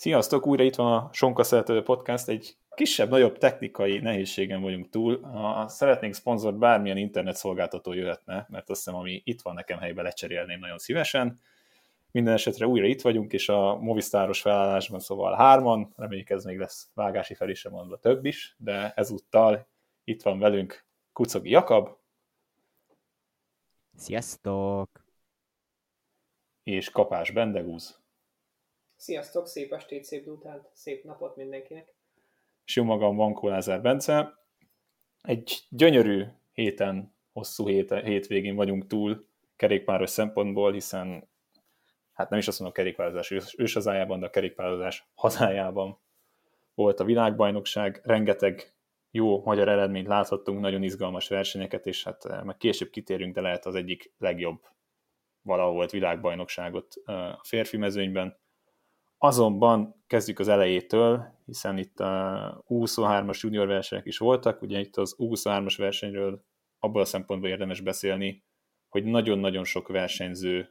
Sziasztok, újra itt van a Sonka Szerető Podcast, egy kisebb-nagyobb technikai nehézségen vagyunk túl. Ha szeretnénk szponzort, bármilyen internet szolgáltató jöhetne, mert azt hiszem, ami itt van nekem helyben lecserélném nagyon szívesen. Minden esetre újra itt vagyunk, és a Movistáros felállásban, szóval hárman, reméljük ez még lesz vágási fel is mondva több is, de ezúttal itt van velünk Kucogi Jakab. Sziasztok! És Kapás Bendegúz. Sziasztok, szép estét, szép dután, szép napot mindenkinek. És jó magam, Vankó Lázár Bence. Egy gyönyörű héten, hosszú héten, hétvégén vagyunk túl kerékpáros szempontból, hiszen hát nem is azt mondom kerékpározás őshazájában, de a kerékpározás hazájában volt a világbajnokság, rengeteg jó magyar eredményt láthattunk, nagyon izgalmas versenyeket, és hát eh, meg később kitérünk, de lehet az egyik legjobb valahol világbajnokságot eh, a férfi mezőnyben. Azonban kezdjük az elejétől, hiszen itt a U23-as junior versenyek is voltak, ugye itt az U23-as versenyről abból a szempontból érdemes beszélni, hogy nagyon-nagyon sok versenyző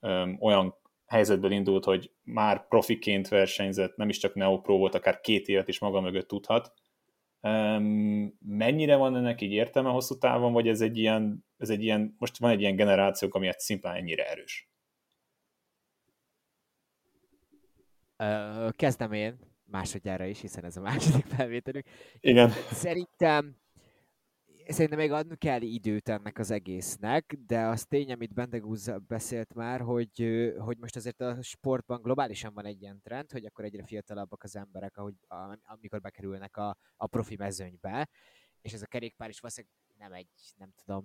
öm, olyan helyzetből indult, hogy már profiként versenyzett, nem is csak neopro volt, akár két évet is maga mögött tudhat. Öm, mennyire van ennek így értelme hosszú távon, vagy ez egy ilyen, ez egy ilyen most van egy ilyen generációk, ami szimplán ennyire erős? Kezdem én, másodjára is, hiszen ez a második felvételünk. Igen. Szerintem szerintem még adni kell időt ennek az egésznek, de az tény, amit Bendegúz beszélt már, hogy, hogy most azért a sportban globálisan van egy ilyen trend, hogy akkor egyre fiatalabbak az emberek, ahogy, amikor bekerülnek a, a profi mezőnybe, és ez a kerékpár is valószínűleg nem egy, nem tudom,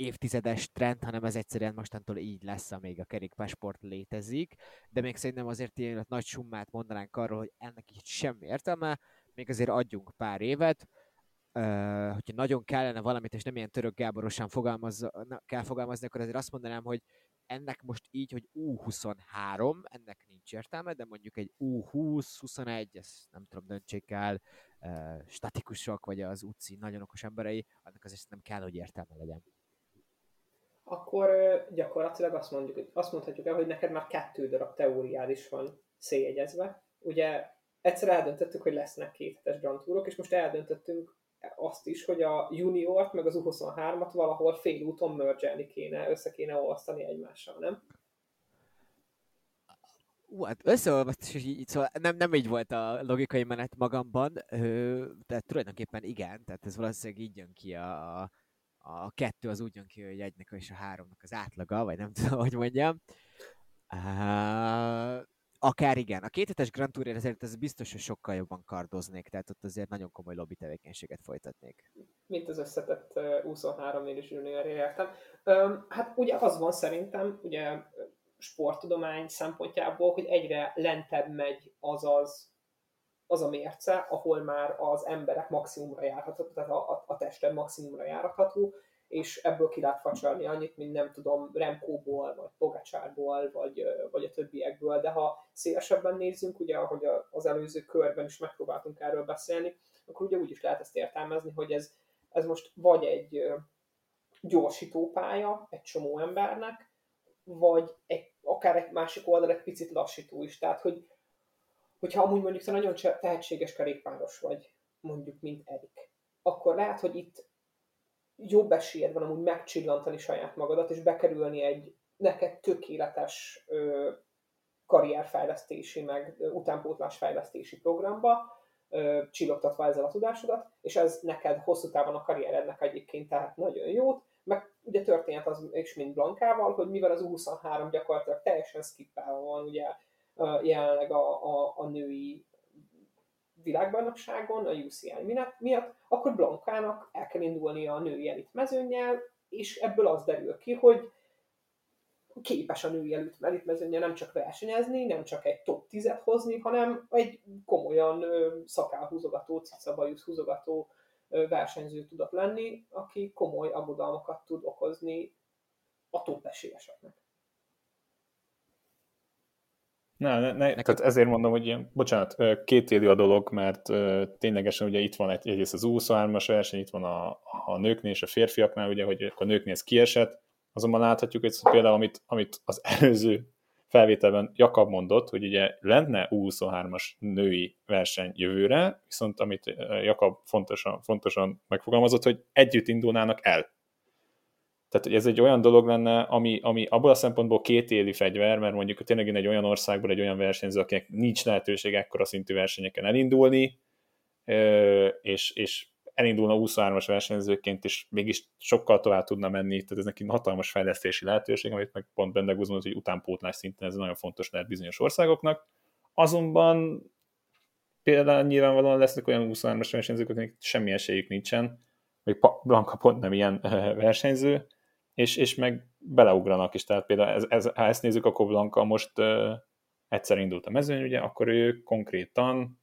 évtizedes trend, hanem ez egyszerűen mostantól így lesz, amíg a kerékpásport létezik, de még szerintem azért ilyen nagy summát mondanánk arról, hogy ennek így semmi értelme, még azért adjunk pár évet, Uh, hogyha nagyon kellene valamit, és nem ilyen török Gáborosan fogalmazza, na, kell fogalmazni, akkor azért azt mondanám, hogy ennek most így, hogy U23, ennek nincs értelme, de mondjuk egy U20-21, ezt nem tudom, döntsék el, uh, statikusok, vagy az UCI nagyon okos emberei, annak azért nem kell, hogy értelme legyen akkor gyakorlatilag azt, mondjuk, azt mondhatjuk el, hogy neked már kettő darab teóriád is van széjegyezve. Ugye egyszer eldöntöttük, hogy lesznek kéthetes Grand Tourok, és most eldöntöttünk azt is, hogy a juniort meg az U23-at valahol félúton mergelni kéne, össze kéne olvasztani egymással, nem? Ú, hát összeolvaszt, és így, szóval nem, nem így volt a logikai menet magamban, de tulajdonképpen igen, tehát ez valószínűleg így jön ki a, a a kettő az úgy jön ki, hogy egynek és a háromnak az átlaga, vagy nem tudom, hogy mondjam. Uh, akár igen. A kéthetes Grand Tour ezért ez biztos, hogy sokkal jobban kardoznék, tehát ott azért nagyon komoly lobby tevékenységet folytatnék. Mint az összetett uh, 23 és junior értem. Hát ugye az van szerintem, ugye sporttudomány szempontjából, hogy egyre lentebb megy az az az a mérce, ahol már az emberek maximumra járható, tehát a, a, a tested maximumra járható, és ebből ki lehet facsarni annyit, mint nem tudom, Remkóból, vagy Pogacsárból, vagy, vagy a többiekből, de ha szélesebben nézzünk, ugye ahogy az előző körben is megpróbáltunk erről beszélni, akkor ugye úgy is lehet ezt értelmezni, hogy ez, ez most vagy egy gyorsítópálya egy csomó embernek, vagy egy, akár egy másik oldal egy picit lassító is. Tehát, hogy hogyha amúgy mondjuk te nagyon tehetséges kerékpáros vagy, mondjuk, mint Erik, akkor lehet, hogy itt jobb esélyed van amúgy megcsillantani saját magadat, és bekerülni egy neked tökéletes ö, karrierfejlesztési, meg utánpótlásfejlesztési programba, ö, csillogtatva ezzel a tudásodat, és ez neked hosszú távon a karrierednek egyébként tehát nagyon jót, meg ugye történhet az is, mint Blankával, hogy mivel az 23 gyakorlatilag teljesen skippelve van, ugye jelenleg a, a, a női világbajnokságon, a UCI miatt, akkor Blankának el kell indulni a női elit mezőnyel, és ebből az derül ki, hogy képes a női elit mezőnyel nem csak versenyezni, nem csak egy top 10-et hozni, hanem egy komolyan szakálhúzogató, cicabajusz húzogató versenyző tudott lenni, aki komoly aggodalmakat tud okozni a top esélyeseknek. Ne, ne, ne, tehát ezért mondom, hogy ilyen, bocsánat, két élő a dolog, mert ténylegesen ugye itt van egy, egyrészt az 23-as verseny, itt van a, a nőknél és a férfiaknál, ugye, hogy a nőknél ez kiesett, azonban láthatjuk, hogy például amit, amit az előző felvételben Jakab mondott, hogy ugye lenne U23-as női verseny jövőre, viszont amit Jakab fontosan, fontosan megfogalmazott, hogy együtt indulnának el. Tehát, hogy ez egy olyan dolog lenne, ami, ami abból a szempontból két éli fegyver, mert mondjuk tényleg egy olyan országból egy olyan versenyző, akinek nincs lehetőség ekkora szintű versenyeken elindulni, és, és elindulna 23-as versenyzőként, és mégis sokkal tovább tudna menni, tehát ez neki hatalmas fejlesztési lehetőség, amit meg pont Bendeg mondott, hogy utánpótlás szinten ez nagyon fontos lehet bizonyos országoknak. Azonban például nyilvánvalóan lesznek olyan 23-as versenyzők, akiknek semmi esélyük nincsen, vagy Blanka pont nem ilyen versenyző, és, és meg beleugranak is. Tehát például ez, ez, ha ezt nézzük, akkor Blanka most uh, egyszer indult a mezőny, ugye, akkor ő konkrétan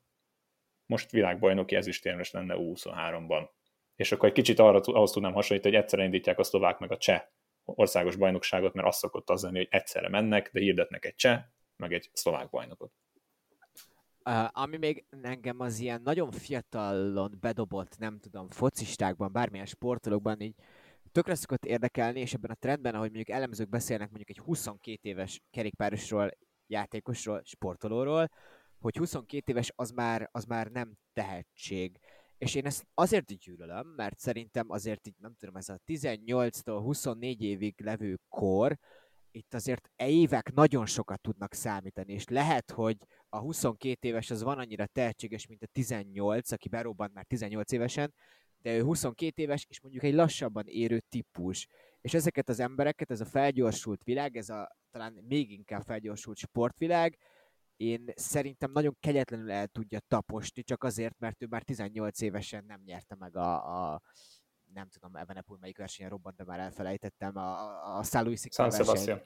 most világbajnoki ezüstérmes lenne U23-ban. És akkor egy kicsit arra, ahhoz tudnám hasonlítani, hogy egyszerre indítják a szlovák meg a cseh országos bajnokságot, mert az szokott az lenni, hogy egyszerre mennek, de hirdetnek egy cseh, meg egy szlovák bajnokot. Uh, ami még engem az ilyen nagyon fiatalon bedobott, nem tudom, focistákban, bármilyen sportolókban így tökre szokott érdekelni, és ebben a trendben, ahogy mondjuk elemzők beszélnek mondjuk egy 22 éves kerékpárosról, játékosról, sportolóról, hogy 22 éves az már, az már nem tehetség. És én ezt azért gyűlölöm, mert szerintem azért így, nem tudom, ez a 18-tól 24 évig levő kor, itt azért évek nagyon sokat tudnak számítani, és lehet, hogy a 22 éves az van annyira tehetséges, mint a 18, aki berobbant már 18 évesen, de ő 22 éves, és mondjuk egy lassabban érő típus. És ezeket az embereket, ez a felgyorsult világ, ez a talán még inkább felgyorsult sportvilág, én szerintem nagyon kegyetlenül el tudja taposni, csak azért, mert ő már 18 évesen nem nyerte meg a, a nem tudom, Evenepul melyik versenyen robbant, de már elfelejtettem, a, a, Luis San Sebastian.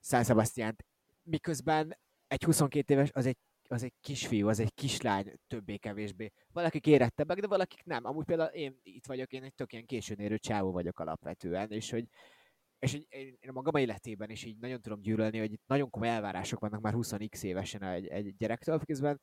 San Sebastian. Miközben egy 22 éves, az egy, az egy kisfiú, az egy kislány többé-kevésbé. Valakik érettebbek, de valakik nem. Amúgy például én itt vagyok, én egy tök ilyen későn érő csávó vagyok alapvetően, és hogy és így, én, a magam életében is így nagyon tudom gyűlölni, hogy itt nagyon komoly elvárások vannak már 20x évesen egy, egy gyerektől, közben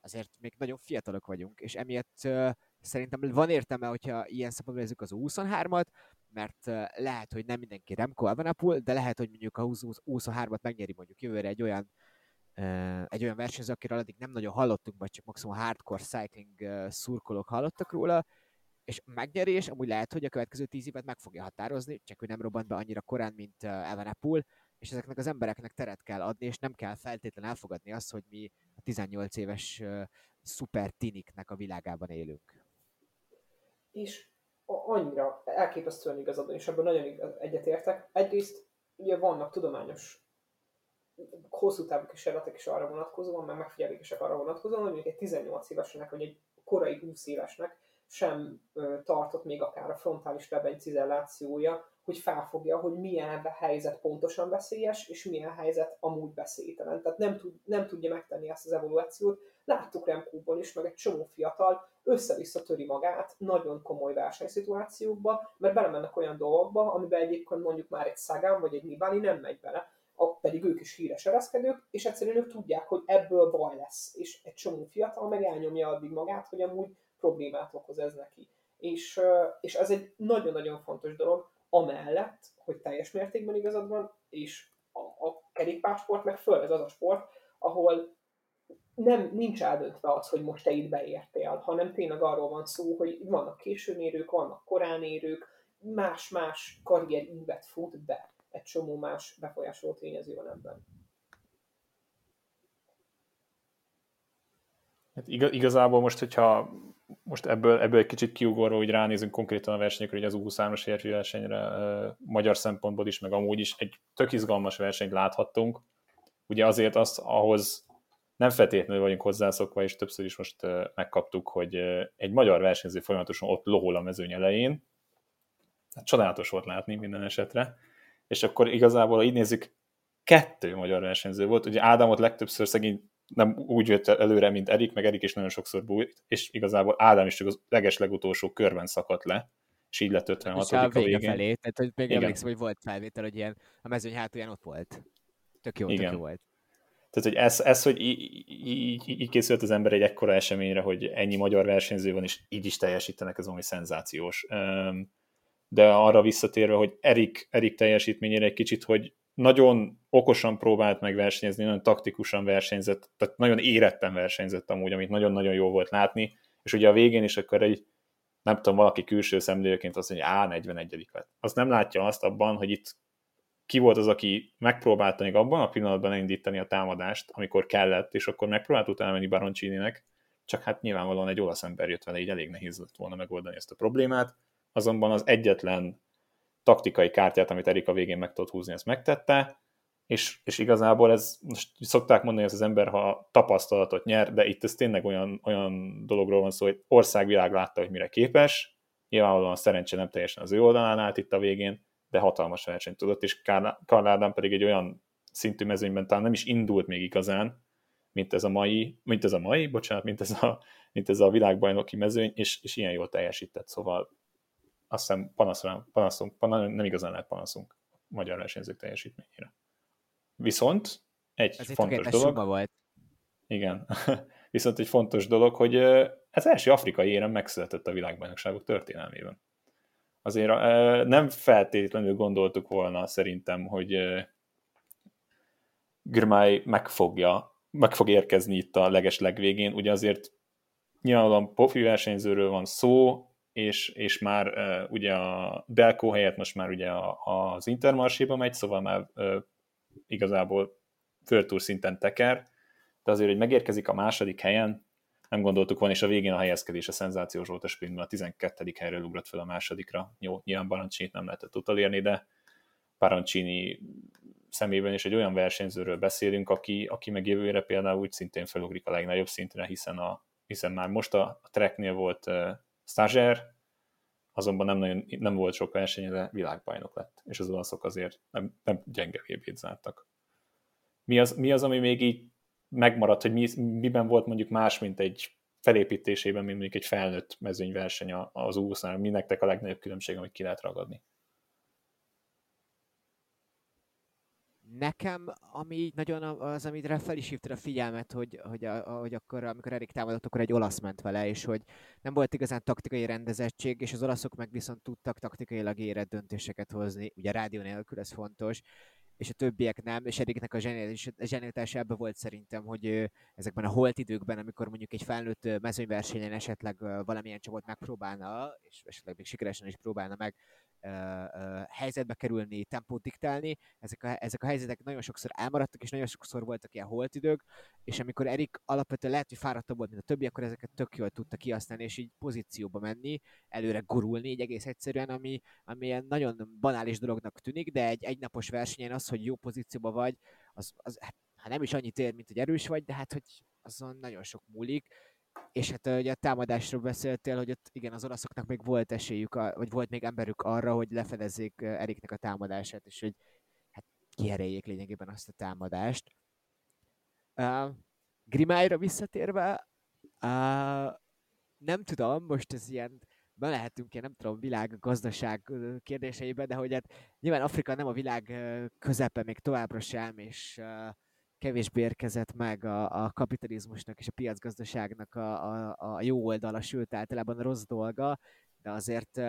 azért még nagyon fiatalok vagyunk, és emiatt uh, szerintem van értelme, hogyha ilyen szempontból nézzük az 23-at, mert lehet, hogy nem mindenki Remco Evenepoel, de lehet, hogy mondjuk a 23-at megnyeri mondjuk jövőre egy olyan egy olyan versenyző, akiről addig nem nagyon hallottunk, vagy csak maximum hardcore cycling szurkolók hallottak róla, és megnyerés amúgy lehet, hogy a következő tíz évet meg fogja határozni, csak ő nem robbant be annyira korán, mint Evenepul, és ezeknek az embereknek teret kell adni, és nem kell feltétlenül elfogadni azt, hogy mi a 18 éves szuper tiniknek a világában élünk. És annyira elképesztően igazad, és ebben nagyon egyetértek. Egyrészt ugye vannak tudományos hosszú távú kísérletek is arra vonatkozóan, meg megfigyelések arra vonatkozóan, hogy egy 18 évesnek, vagy egy korai 20 évesnek sem tartott még akár a frontális lebeny hogy felfogja, hogy milyen helyzet pontosan veszélyes, és milyen helyzet amúgy veszélytelen. Tehát nem, tud, nem tudja megtenni ezt az evolúciót. Láttuk Remkóban is, meg egy csomó fiatal össze-vissza töri magát nagyon komoly versenyszituációkba, mert belemennek olyan dolgokba, amiben egyébként mondjuk már egy Sagan vagy egy Nibali nem megy bele, pedig ők is híres ereszkedők, és egyszerűen ők tudják, hogy ebből baj lesz. És egy csomó fiatal meg elnyomja addig magát, hogy amúgy problémát okoz ez neki. És, és ez egy nagyon-nagyon fontos dolog, amellett, hogy teljes mértékben igazad van, és a, a kerékpársport meg főleg az a sport, ahol nem, nincs eldöntve az, hogy most te itt beértél, hanem tényleg arról van szó, hogy vannak későn érők, vannak korán érők, más-más karrierívet fut be. Egy csomó más befolyásoló tényező van ebben. Hát igazából most, hogyha most ebből, ebből egy kicsit kiugorva, hogy ránézünk konkrétan a versenyekre, hogy az U23-as férfi versenyre magyar szempontból is, meg amúgy is egy tök izgalmas versenyt láthattunk. Ugye azért azt ahhoz nem feltétlenül vagyunk hozzászokva, és többször is most megkaptuk, hogy egy magyar versenyző folyamatosan ott lohol a mezőny elején. Hát csodálatos volt látni minden esetre. És akkor igazából, ha így nézzük, kettő magyar versenyző volt. Ugye Ádámot legtöbbször szegény nem úgy jött előre, mint Erik, meg Erik is nagyon sokszor bújt, és igazából Ádám is csak az leges legutolsó körben szakadt le, és így lett 56 a, a végén. Felé, tehát hogy még Igen. emlékszem, hogy volt felvétel, hogy ilyen a mezőny hátulján ott volt. Tök jó, Igen. tök jó volt. Tehát, hogy ez, ez hogy így, így, így készült az ember egy ekkora eseményre, hogy ennyi magyar versenyző van, és így is teljesítenek, ez valami szenzációs. De arra visszatérve, hogy Erik, Erik teljesítményére egy kicsit, hogy nagyon okosan próbált meg versenyezni, nagyon taktikusan versenyzett, tehát nagyon éretten versenyzett amúgy, amit nagyon-nagyon jó volt látni, és ugye a végén is akkor egy, nem tudom, valaki külső szemlélőként azt mondja, á, 41 lett. Azt nem látja azt abban, hogy itt ki volt az, aki megpróbálta még abban a pillanatban elindítani a támadást, amikor kellett, és akkor megpróbált utána menni Baroncini-nek, csak hát nyilvánvalóan egy olasz ember jött vele, így elég nehéz lett volna megoldani ezt a problémát. Azonban az egyetlen taktikai kártyát, amit Erika végén meg tudott húzni, ezt megtette, és, és igazából ez, most szokták mondani, hogy az ember, ha tapasztalatot nyer, de itt ez tényleg olyan, olyan dologról van szó, hogy országvilág látta, hogy mire képes, nyilvánvalóan a szerencse nem teljesen az ő oldalán állt itt a végén, de hatalmas versenyt tudott, és Karl Ádám pedig egy olyan szintű mezőnyben talán nem is indult még igazán, mint ez a mai, mint ez a mai, bocsánat, mint ez a, mint ez a világbajnoki mezőny, és, és ilyen jól teljesített, szóval azt hiszem panaszra, panaszunk, nem igazán lehet panaszunk magyar versenyzők teljesítményére. Viszont egy Ez fontos dolog. volt. Igen. Viszont egy fontos dolog, hogy ez első afrikai érem megszületett a világbajnokságok történelmében. Azért nem feltétlenül gondoltuk volna szerintem, hogy Girmay megfogja, meg fog érkezni itt a leges legvégén. Ugye azért nyilvánvalóan profi versenyzőről van szó, és, és már uh, ugye a Delco helyett most már ugye a, az Intermarséba megy, szóval már uh, igazából föltúr szinten teker, de azért, hogy megérkezik a második helyen, nem gondoltuk volna, és a végén a helyezkedés a szenzációs volt a sprintben, a 12. helyről ugrott fel a másodikra. Jó, nyilván Barancsinit nem lehetett utolérni, de Parancini szemében is egy olyan versenyzőről beszélünk, aki, aki meg jövőre például úgy szintén felugrik a legnagyobb szintre, hiszen, a, hiszen már most a, a tracknél volt stagiaire, azonban nem, nagyon, nem volt sok verseny, de világbajnok lett, és az olaszok azért nem, nem gyenge vb zártak. Mi az, mi az, ami még így megmaradt, hogy mi, miben volt mondjuk más, mint egy felépítésében, mint mondjuk egy felnőtt mezőnyverseny az úszásnál, mi nektek a legnagyobb különbség, amit ki lehet ragadni? Nekem, ami nagyon az, amire fel is hívta a figyelmet, hogy, hogy, a, hogy akkor, amikor Erik támadott, akkor egy olasz ment vele, és hogy nem volt igazán taktikai rendezettség, és az olaszok meg viszont tudtak taktikailag érett döntéseket hozni, ugye rádió nélkül, ez fontos, és a többiek nem, és Eriknek a zsenialitása ebben volt szerintem, hogy ezekben a holt időkben, amikor mondjuk egy felnőtt mezőnyversenyen esetleg valamilyen csapat megpróbálna, és esetleg még sikeresen is próbálna meg helyzetbe kerülni, tempót diktálni. Ezek a, ezek a helyzetek nagyon sokszor elmaradtak, és nagyon sokszor voltak ilyen holtidők, és amikor Erik alapvetően lehet, hogy fáradtabb volt, mint a többi, akkor ezeket tök jól tudta kihasználni, és így pozícióba menni, előre gurulni, így egész egyszerűen, ami, ami ilyen nagyon banális dolognak tűnik, de egy egynapos versenyen az, hogy jó pozícióba vagy, az, az hát, hát nem is annyit ér, mint hogy erős vagy, de hát hogy azon nagyon sok múlik és hát ugye a támadásról beszéltél, hogy ott igen, az olaszoknak még volt esélyük, vagy volt még emberük arra, hogy lefedezzék Eriknek a támadását, és hogy hát kihereljék lényegében azt a támadást. Uh, Grimályra visszatérve, uh, nem tudom, most ez ilyen, be lehetünk ilyen, nem tudom, világ, gazdaság kérdéseiben, de hogy hát nyilván Afrika nem a világ közepe még továbbra sem, és uh, kevésbé érkezett meg a, a kapitalizmusnak és a piacgazdaságnak a, a, a jó oldala, sőt általában a rossz dolga, de azért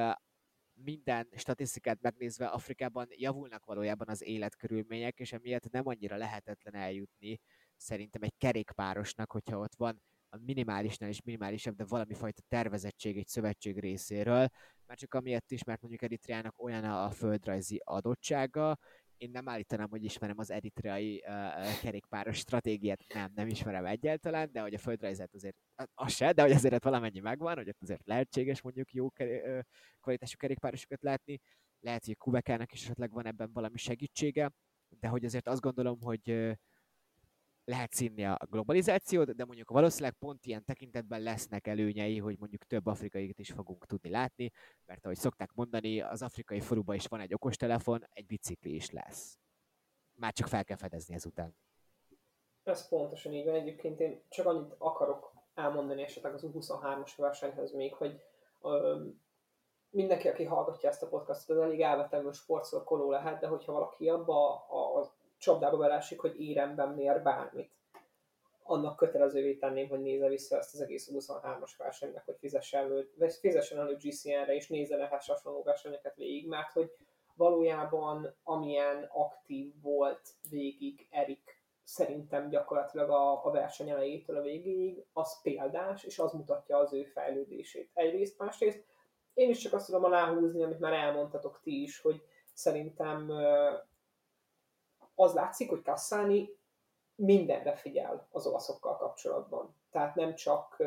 minden statisztikát megnézve Afrikában javulnak valójában az életkörülmények, és emiatt nem annyira lehetetlen eljutni szerintem egy kerékpárosnak, hogyha ott van a minimálisnál is minimálisabb, de valami fajta tervezettség egy szövetség részéről, már csak amiatt is, mert mondjuk Eritreának olyan a földrajzi adottsága, én nem állítanám, hogy ismerem az eritreai uh, kerékpáros stratégiát, nem, nem ismerem egyáltalán, de hogy a földrajzát azért, az se, de hogy azért valamennyi megvan, hogy ott azért lehetséges mondjuk jó uh, kvalitású kerékpárosokat látni, lehet, hogy a Kubekának is esetleg van ebben valami segítsége, de hogy azért azt gondolom, hogy lehet színni a globalizációt, de mondjuk valószínűleg pont ilyen tekintetben lesznek előnyei, hogy mondjuk több afrikait is fogunk tudni látni, mert ahogy szokták mondani, az afrikai faluban is van egy okostelefon, egy bicikli is lesz. Már csak fel kell fedezni ezután. Ez pontosan így van. Egyébként én csak annyit akarok elmondani esetleg az U23-as versenyhez még, hogy ö, mindenki, aki hallgatja ezt a podcastot, az elég elvetemű sportszorkoló lehet, de hogyha valaki abba a, a csapdába belásik, hogy éremben mér bármit. Annak kötelezővé tenném, hogy nézze vissza ezt az egész 23-as versenynek, hogy fizessen elő, fizessen elő GCN-re, és nézze lehes hasonló versenyeket végig, mert hogy valójában amilyen aktív volt végig Erik szerintem gyakorlatilag a, a verseny elejétől a végéig, az példás, és az mutatja az ő fejlődését. Egyrészt, másrészt én is csak azt tudom aláhúzni, amit már elmondtatok ti is, hogy szerintem az látszik, hogy Cassani mindenre figyel az olaszokkal kapcsolatban. Tehát nem csak,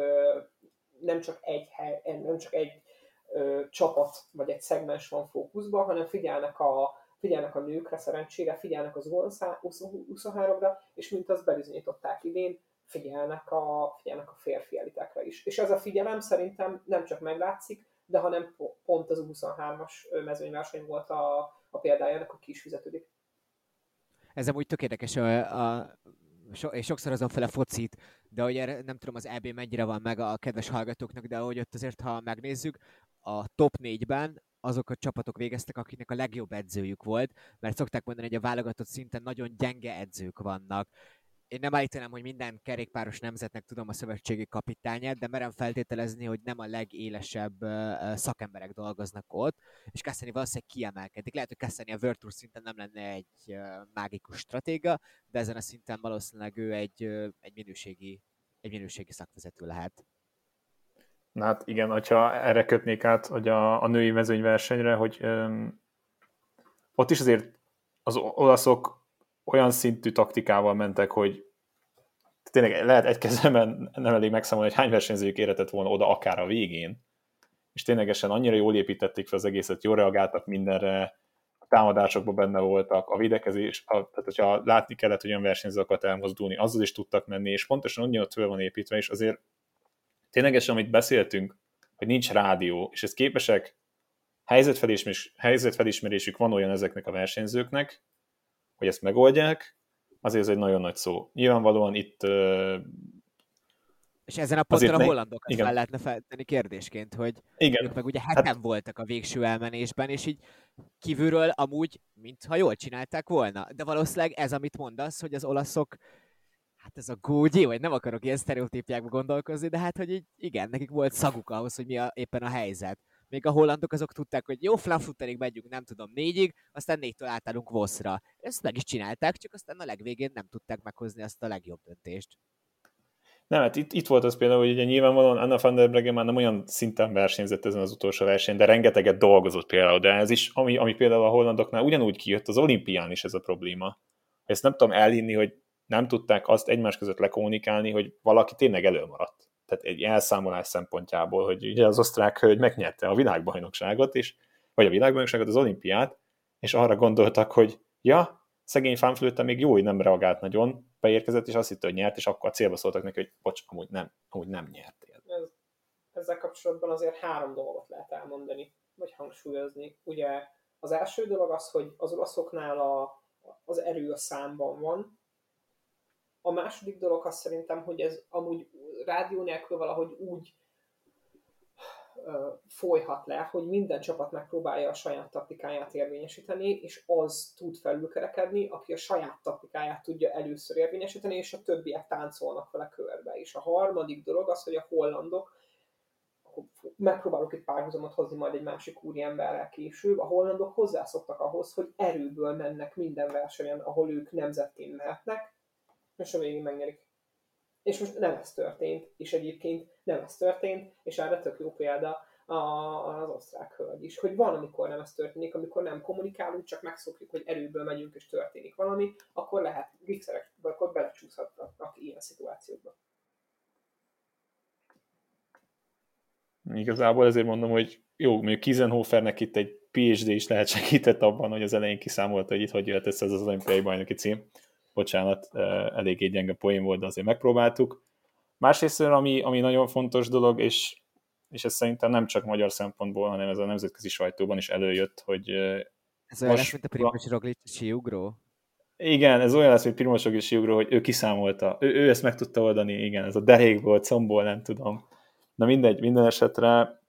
nem csak egy, hely, nem csak egy csapat vagy egy szegmens van fókuszban, hanem figyelnek a, figyelnek a nőkre szerencsére, figyelnek az 23-ra, és mint azt bebizonyították idén, figyelnek a, figyelnek a férfi elitekre is. És ez a figyelem szerintem nem csak meglátszik, de hanem pont az 23-as mezőnyverseny volt a, a példája ennek, a kis fizetődik. Ez amúgy tök érdekes, a, a, so, és sokszor azon fel a focit, de hogy nem tudom az EB mennyire van meg a kedves hallgatóknak, de hogy ott azért, ha megnézzük, a top 4-ben azok a csapatok végeztek, akiknek a legjobb edzőjük volt, mert szokták mondani, hogy a válogatott szinten nagyon gyenge edzők vannak. Én nem állítanám, hogy minden kerékpáros nemzetnek tudom a szövetségi kapitányát, de merem feltételezni, hogy nem a legélesebb szakemberek dolgoznak ott, és Cassani valószínűleg kiemelkedik. Lehet, hogy Cassani a World Tour szinten nem lenne egy mágikus stratéga, de ezen a szinten valószínűleg ő egy, egy, minőségi, egy minőségi szakvezető lehet. Na hát igen, hogyha erre kötnék át, hogy a, a női mezőnyversenyre, hogy öm, ott is azért az olaszok olyan szintű taktikával mentek, hogy tényleg lehet egy kezemben nem elég megszámolni, hogy hány versenyzőjük éretett volna oda akár a végén, és ténylegesen annyira jól építették fel az egészet, jól reagáltak mindenre, a támadásokban benne voltak, a védekezés, a, tehát hogyha látni kellett, hogy olyan versenyzőket elmozdulni, azzal is tudtak menni, és pontosan annyira föl van építve, és azért ténylegesen, amit beszéltünk, hogy nincs rádió, és ezt képesek, helyzetfelismerés, helyzetfelismerésük van olyan ezeknek a versenyzőknek, hogy ezt megoldják, azért ez egy nagyon nagy szó. Nyilvánvalóan itt és ezen a ponton a hollandokat igen. fel lehetne feltenni kérdésként, hogy igen. ők meg ugye heten hát... voltak a végső elmenésben, és így kívülről amúgy, mintha jól csinálták volna. De valószínűleg ez, amit mondasz, hogy az olaszok hát ez a gógyi, vagy nem akarok ilyen sztereotípiákba gondolkozni, de hát, hogy így, igen, nekik volt szaguk ahhoz, hogy mi a, éppen a helyzet. Még a hollandok azok tudták, hogy jó, flanfutterig megyünk, nem tudom, négyig, aztán négytől átállunk Voszra. Ezt meg is csinálták, csak aztán a legvégén nem tudták meghozni azt a legjobb döntést. Nem, hát itt, itt volt az például, hogy ugye nyilvánvalóan Anna van der Breggen már nem olyan szinten versenyzett ezen az utolsó verseny, de rengeteget dolgozott például, de ez is, ami, ami például a hollandoknál ugyanúgy kijött, az olimpián is ez a probléma. Ezt nem tudom elhinni, hogy nem tudták azt egymás között lekommunikálni, hogy valaki tényleg előmaradt. Tehát egy elszámolás szempontjából, hogy ugye az osztrák hölgy megnyerte a világbajnokságot, és, vagy a világbajnokságot, az olimpiát, és arra gondoltak, hogy ja, szegény fámflőtte még jó, hogy nem reagált nagyon, beérkezett, és azt hitte, hogy nyert, és akkor a célba szóltak neki, hogy bocs, amúgy nem, amúgy nem nyertél. Ez, ezzel kapcsolatban azért három dolgot lehet elmondani, vagy hangsúlyozni. Ugye az első dolog az, hogy az olaszoknál a, az erő a számban van, a második dolog az szerintem, hogy ez amúgy rádió nélkül valahogy úgy folyhat le, hogy minden csapat megpróbálja a saját taktikáját érvényesíteni, és az tud felülkerekedni, aki a saját taktikáját tudja először érvényesíteni, és a többiek táncolnak vele körbe. És a harmadik dolog az, hogy a hollandok, megpróbálok egy párhuzamot hozni majd egy másik úriemberrel később, a hollandok hozzászoktak ahhoz, hogy erőből mennek minden versenyen, ahol ők nemzetként mehetnek, és a végén megnyerik. És most nem ez történt, és egyébként nem ez történt, és erre tök jó példa az osztrák hölgy is, hogy van, amikor nem ez történik, amikor nem kommunikálunk, csak megszokjuk, hogy erőből megyünk, és történik valami, akkor lehet gixerek, vagy akkor belecsúszhatnak ilyen szituációkba. Igazából ezért mondom, hogy jó, mondjuk Kizenhofernek itt egy PhD is lehet segített abban, hogy az elején kiszámolta, hogy itt hogy jöhet össze ez az olimpiai bajnoki cím bocsánat, eléggé gyenge poén volt, de azért megpróbáltuk. Másrészt, ami, ami nagyon fontos dolog, és, és ez szerintem nem csak magyar szempontból, hanem ez a nemzetközi sajtóban is előjött, hogy ez olyan lesz, mint a Primoz Roglic síugró? Igen, ez olyan lesz, mint Primoz Roglic síugró, hogy ő kiszámolta, ő, ő ezt meg tudta oldani, igen, ez a derékból, combból, nem tudom. Na mindegy, minden esetre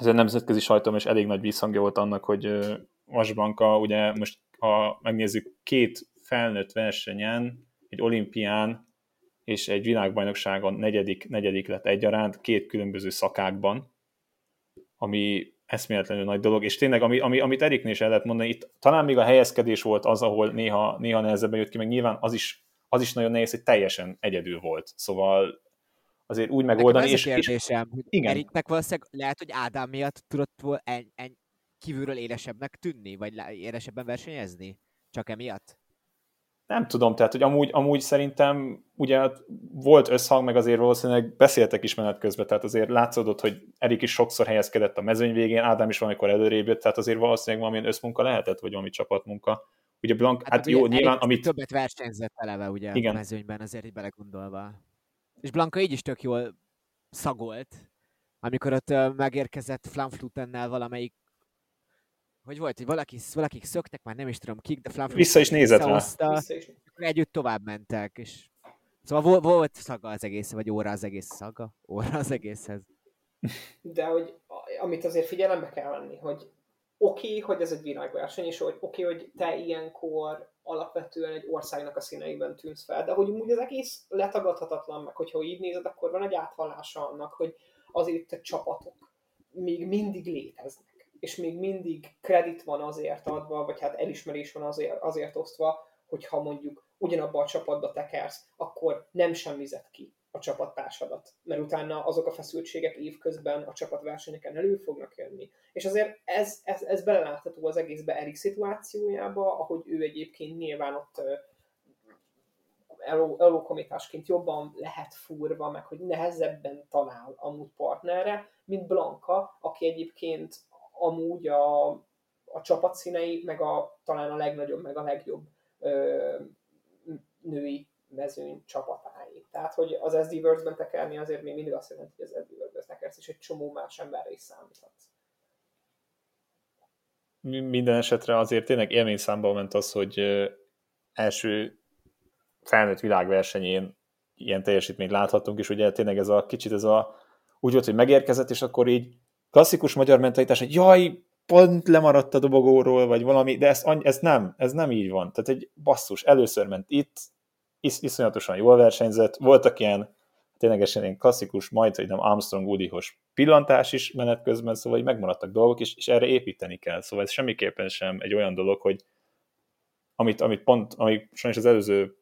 ez a nemzetközi sajtóm is elég nagy visszhangja volt annak, hogy Vasbanka, ugye most ha megnézzük, két felnőtt versenyen, egy olimpián és egy világbajnokságon negyedik, negyedik lett egyaránt, két különböző szakákban, ami eszméletlenül nagy dolog, és tényleg, ami, ami, amit Eriknél is el lehet mondani, itt talán még a helyezkedés volt az, ahol néha, néha nehezebben jött ki, meg nyilván az is, az is nagyon nehéz, hogy teljesen egyedül volt. Szóval azért úgy megoldani. Nekem ez és, a kérdésem, és, igen. Eriknek valószínűleg lehet, hogy Ádám miatt tudott volna en, en, kívülről élesebbnek tűnni, vagy élesebben versenyezni? Csak emiatt? Nem tudom, tehát hogy amúgy, amúgy szerintem ugye volt összhang, meg azért valószínűleg beszéltek is menet közben, tehát azért látszódott, hogy Erik is sokszor helyezkedett a mezőny végén, Ádám is valamikor előrébb jött, tehát azért valószínűleg valamilyen összmunka lehetett, vagy valami csapatmunka. Ugye Blank, hát, hát jó, ugye nyilván, amit... Többet versenyzett eleve ugye Igen. a mezőnyben, azért így belegondolva. És Blanka így is tök jól szagolt, amikor ott megérkezett Flamflutennel valamelyik hogy volt, hogy valaki, valakik szöktek, már nem is tudom kik, de Flamfluten Vissza is nézett rá. Vissza is. Akkor együtt tovább mentek, és Szóval volt szaga az egész, vagy óra az egész szaga? Óra az egészhez. De hogy amit azért figyelembe kell venni, hogy oké, okay, hogy ez egy világverseny, és hogy oké, okay, hogy te ilyenkor alapvetően egy országnak a színeiben tűnsz fel, de hogy úgy az egész letagadhatatlan, meg hogyha így nézed, akkor van egy átvallása annak, hogy azért a csapatok még mindig léteznek, és még mindig kredit van azért adva, vagy hát elismerés van azért, azért osztva, hogyha mondjuk ugyanabba a csapatba tekersz, akkor nem semmizet ki a csapattársadat, mert utána azok a feszültségek évközben a csapatversenyeken elő fognak jönni. És azért ez, ez, ez belelátható az egészbe Erik szituációjába, ahogy ő egyébként nyilván ott elókomitásként jobban lehet furva, meg hogy nehezebben talál amúgy partnerre, mint Blanka, aki egyébként amúgy a, a csapatszínei, meg a, talán a legnagyobb, meg a legjobb ö, női mezőny csapatái. Tehát, hogy az SD Works-ben tekerni azért még mindig azt jelenti, hogy az SD Works-ben tekersz, és egy csomó más emberre is számíthatsz. Minden esetre azért tényleg élményszámban ment az, hogy első felnőtt világversenyén ilyen teljesítményt láthatunk, és ugye tényleg ez a kicsit ez a úgy volt, hogy megérkezett, és akkor így klasszikus magyar mentalitás, hogy jaj, pont lemaradt a dobogóról, vagy valami, de ez, ez nem, ez nem így van. Tehát egy basszus, először ment itt, is, iszonyatosan jól versenyzett, voltak ilyen ténylegesen ilyen klasszikus, majd, hogy nem Armstrong woody pillantás is menet közben, szóval így megmaradtak dolgok, és, és erre építeni kell. Szóval ez semmiképpen sem egy olyan dolog, hogy amit, amit pont, ami sajnos az előző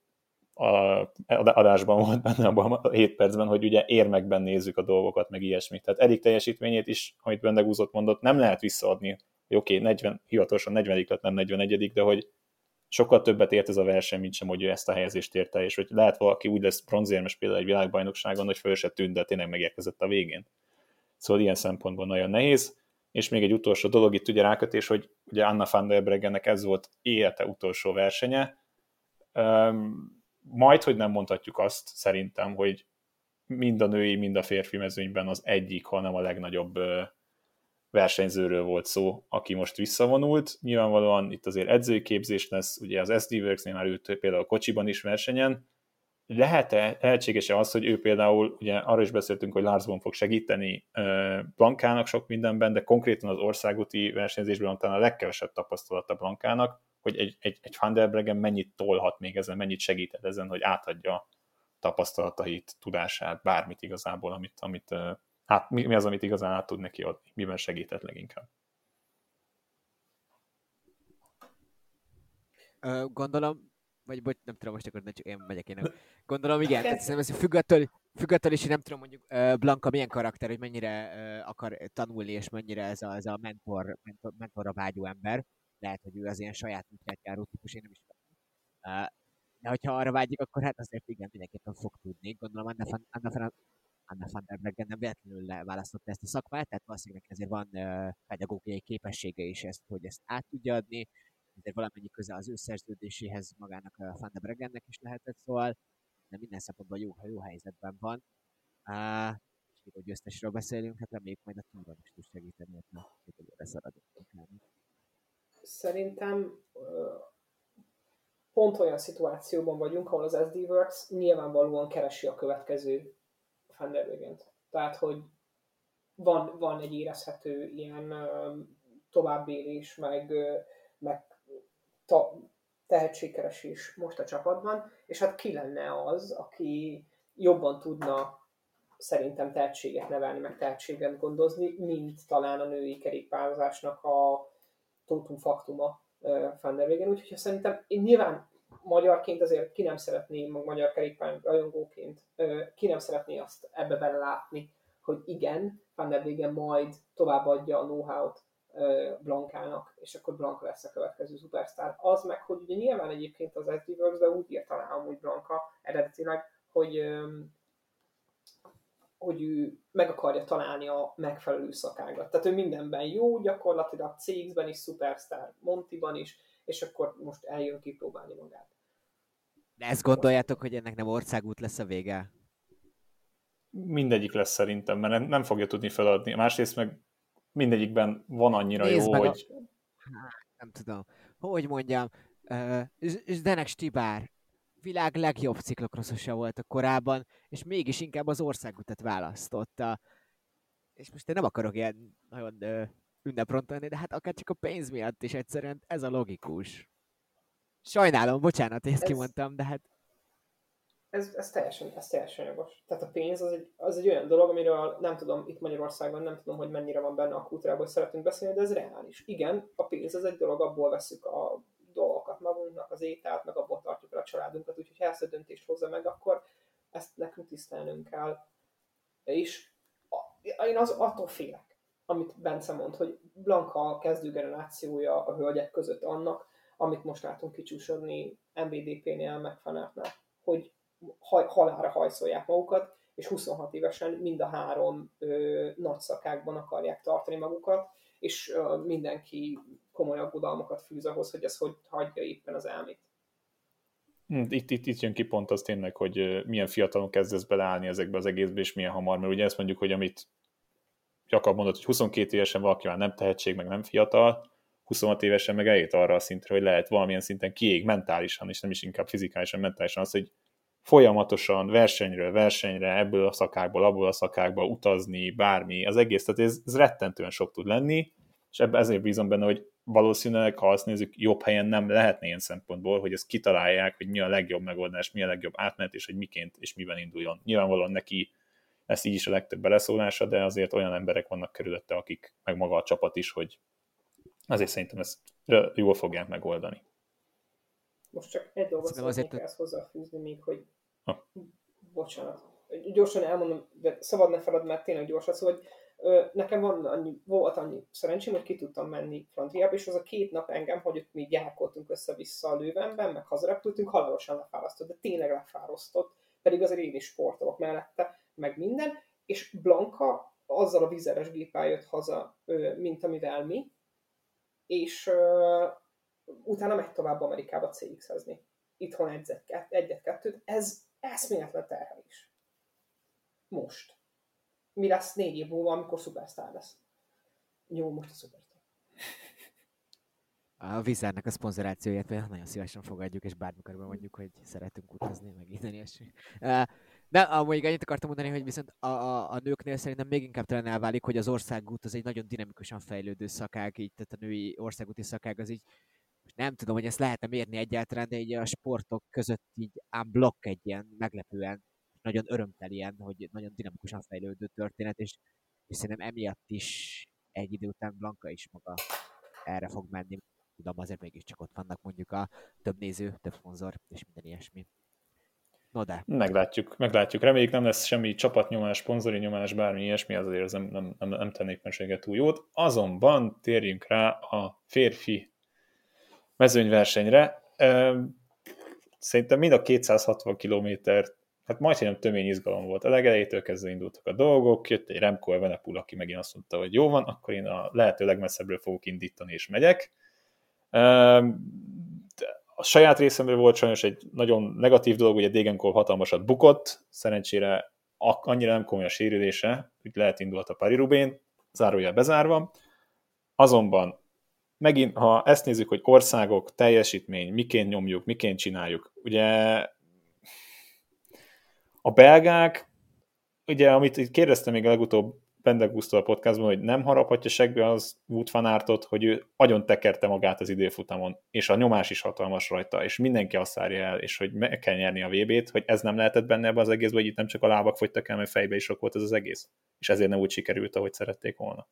a adásban volt benne abban a 7 percben, hogy ugye érmekben nézzük a dolgokat, meg ilyesmit. Tehát Erik teljesítményét is, amit Bendegúzott mondott, nem lehet visszaadni, oké, okay, 40, hivatalosan 40 lett, nem 41 de hogy sokkal többet ért ez a verseny, mint sem, hogy ő ezt a helyezést érte, és hogy lehet valaki úgy lesz bronzérmes például egy világbajnokságon, hogy föl se tűnt, de tényleg megérkezett a végén. Szóval ilyen szempontból nagyon nehéz. És még egy utolsó dolog itt ugye rákötés, hogy ugye Anna van der Breggennek ez volt élete utolsó versenye. Majd, hogy nem mondhatjuk azt szerintem, hogy mind a női, mind a férfi mezőnyben az egyik, hanem a legnagyobb versenyzőről volt szó, aki most visszavonult. Nyilvánvalóan itt azért edzői képzés lesz, ugye az SD Works-nél már ő például a kocsiban is versenyen. Lehet-e, lehetséges-e az, hogy ő például, ugye arra is beszéltünk, hogy Larsban fog segíteni Blankának sok mindenben, de konkrétan az országúti versenyzésben talán a legkevesebb tapasztalata Blankának, hogy egy, egy, egy Van der Breggen mennyit tolhat még ezen, mennyit segített ezen, hogy átadja tapasztalatait, tudását, bármit igazából, amit, amit hát mi, mi az, amit igazán át tud neki adni, miben segített leginkább. gondolom, vagy bocs, nem tudom, most akkor nem csak én megyek én. Gondolom, igen, tehát szerintem ez függetől, függetől is, nem tudom mondjuk Blanka milyen karakter, hogy mennyire akar tanulni, és mennyire ez a, ez a mentor, mentor, mentorra vágyó ember. Lehet, hogy ő az ilyen saját útját járó típus, én nem is tudom. De hogyha arra vágyik, akkor hát azért igen, mindenképpen fog tudni. Gondolom, Anna, Anna, Anna van der Breggen nem véletlenül választotta ezt a szakmát, tehát valószínűleg ezért van uh, pedagógiai képessége is ezt, hogy ezt át tudja adni, ezért valamennyi köze az ő szerződéséhez magának a Van der Breggennek is lehetett, szóval de minden szempontból jó, jó helyzetben van. Uh, és győztesről beszélünk, hát reméljük majd a túron is tud segíteni, hogy a szaradunk. Szerintem pont olyan szituációban vagyunk, ahol az SD Works nyilvánvalóan keresi a következő der Tehát, hogy van, van egy érezhető ilyen továbbélés, meg, meg ta, tehetségkeresés most a csapatban, és hát ki lenne az, aki jobban tudna szerintem tehetséget nevelni, meg tehetséget gondozni, mint talán a női kerékpározásnak a totum faktuma Van der Wegen. Úgyhogy szerintem én nyilván magyarként azért ki nem szeretné, meg magyar kerékpár rajongóként ki nem szeretné azt ebbe belelátni, hogy igen, Van majd továbbadja a know-how-t Blankának, és akkor Blanka lesz a következő szupersztár. Az meg, hogy ugye nyilván egyébként az SD Works-be úgy írta rá amúgy Blanka eredetileg, hogy hogy ő meg akarja találni a megfelelő szakágat. Tehát ő mindenben jó, gyakorlatilag CX-ben is, Superstar, Montiban is, és akkor most eljön kipróbálni magát. De ezt gondoljátok, hogy ennek nem országút lesz a vége? Mindegyik lesz szerintem, mert nem fogja tudni feladni. Másrészt meg mindegyikben van annyira Nézd jó, hogy... A... Nem tudom. Hogy mondjam, uh, Zdenek Stibár világ legjobb ciklokrosszosa volt a korábban, és mégis inkább az országutat választotta. És most én nem akarok ilyen nagyon ünneprontani, de hát akár csak a pénz miatt is egyszerűen ez a logikus. Sajnálom, bocsánat, ezt ez, kimondtam, de hát... Ez, ez, teljesen, ez teljesen jogos. Tehát a pénz az egy, az egy olyan dolog, amiről nem tudom, itt Magyarországon nem tudom, hogy mennyire van benne a kultúrában, hogy szeretünk beszélni, de ez reális. Igen, a pénz az egy dolog, abból veszük a magunknak, az ételt, meg abból tartjuk el a családunkat, úgyhogy ha ezt a döntést hozza meg, akkor ezt nekünk tisztelnünk kell. És én az attól félek, amit Bence mond, hogy Blanka kezdő generációja a hölgyek között annak, amit most látunk kicsúsodni MVDP-nél, meg Fanártnál, hogy halára hajszolják magukat, és 26 évesen mind a három ö, nagy szakákban akarják tartani magukat, és ö, mindenki komoly aggodalmakat fűz ahhoz, hogy ez hogy hagyja éppen az elmét. Hm, itt, itt, itt jön ki pont az tényleg, hogy milyen fiatalon kezdesz beleállni ezekbe az egészbe, és milyen hamar, mert ugye ezt mondjuk, hogy amit Jakab mondott, hogy 22 évesen valaki már nem tehetség, meg nem fiatal, 26 évesen meg eljött arra a szintre, hogy lehet valamilyen szinten kiég mentálisan, és nem is inkább fizikálisan, mentálisan az, hogy folyamatosan versenyről versenyre, ebből a szakákból, abból a szakákból utazni, bármi, az egész, tehát ez, ez rettentően sok tud lenni, és ebben ezért bízom benne, hogy valószínűleg, ha azt nézzük, jobb helyen nem lehetne ilyen szempontból, hogy ezt kitalálják, hogy mi a legjobb megoldás, mi a legjobb átmenet, és hogy miként és miben induljon. Nyilvánvalóan neki ez így is a legtöbb beleszólása, de azért olyan emberek vannak körülötte, akik, meg maga a csapat is, hogy azért szerintem ezt jól fogják megoldani. Most csak egy dolgot szeretnék azért... ezt hozzáfűzni még, hogy ha. bocsánat, gyorsan elmondom, de szabad ne felad, mert tényleg gyorsan, szóval, hogy nekem van annyi, volt annyi szerencsém, hogy ki tudtam menni Frontiába, és az a két nap engem, hogy ott mi gyárkoltunk össze-vissza a lővenben, meg hazarepültünk, halálosan lefárasztott, de tényleg lefárasztott, pedig azért én is sportolok mellette, meg minden, és Blanka azzal a vizeres géppel jött haza, mint amivel mi, és utána megy tovább Amerikába CX-ezni. Itthon edzett egyet-kettőt. Ez eszméletlen terhelés. Most. Mi lesz négy év múlva, amikor szupersztár lesz? Jó, most a szupersztár. A Vizernek a szponzorációját nagyon szívesen fogadjuk, és bármikor mondjuk, hogy szeretünk utazni, meg innen ilyesmi. De amúgy annyit akartam mondani, hogy viszont a, a, a nőknél szerintem még inkább talán elválik, hogy az országút az egy nagyon dinamikusan fejlődő szakág, így, tehát a női országúti szakág az így nem tudom, hogy ezt lehetne mérni egyáltalán, de így a sportok között így ám blokk egy ilyen meglepően, nagyon örömtelien, hogy nagyon dinamikusan fejlődő történet, és, és szerintem emiatt is egy idő után Blanka is maga erre fog menni. Tudom, azért mégiscsak ott vannak mondjuk a több néző, több szponzor, és minden ilyesmi. No de. Meglátjuk, meglátjuk. Reméljük nem lesz semmi csapatnyomás, szponzori nyomás, bármi ilyesmi, azért nem, nem, nem, nem tennék meséget túl jót. Azonban térjünk rá a férfi mezőnyversenyre. Szerintem mind a 260 kilométer, hát majdnem tömény izgalom volt. A legelejétől kezdve indultak a dolgok, jött egy Remco Evenepul, aki megint azt mondta, hogy jó van, akkor én a lehető legmesszebbről fogok indítani, és megyek. A saját részemről volt sajnos egy nagyon negatív dolog, ugye Degenkov hatalmasat bukott, szerencsére annyira nem komoly a sérülése, hogy lehet indulhat a Paris-Roubaix, zárójel bezárva. Azonban megint, ha ezt nézzük, hogy országok, teljesítmény, miként nyomjuk, miként csináljuk, ugye a belgák, ugye, amit itt kérdeztem még a legutóbb Bendegusztól a podcastban, hogy nem haraphatja segbe az Wood fanártot, hogy ő agyon tekerte magát az időfutamon, és a nyomás is hatalmas rajta, és mindenki azt szárja el, és hogy meg kell nyerni a VB-t, hogy ez nem lehetett benne ebbe az egészben, hogy itt nem csak a lábak fogytak el, mert fejbe is sok volt ez az egész. És ezért nem úgy sikerült, ahogy szerették volna.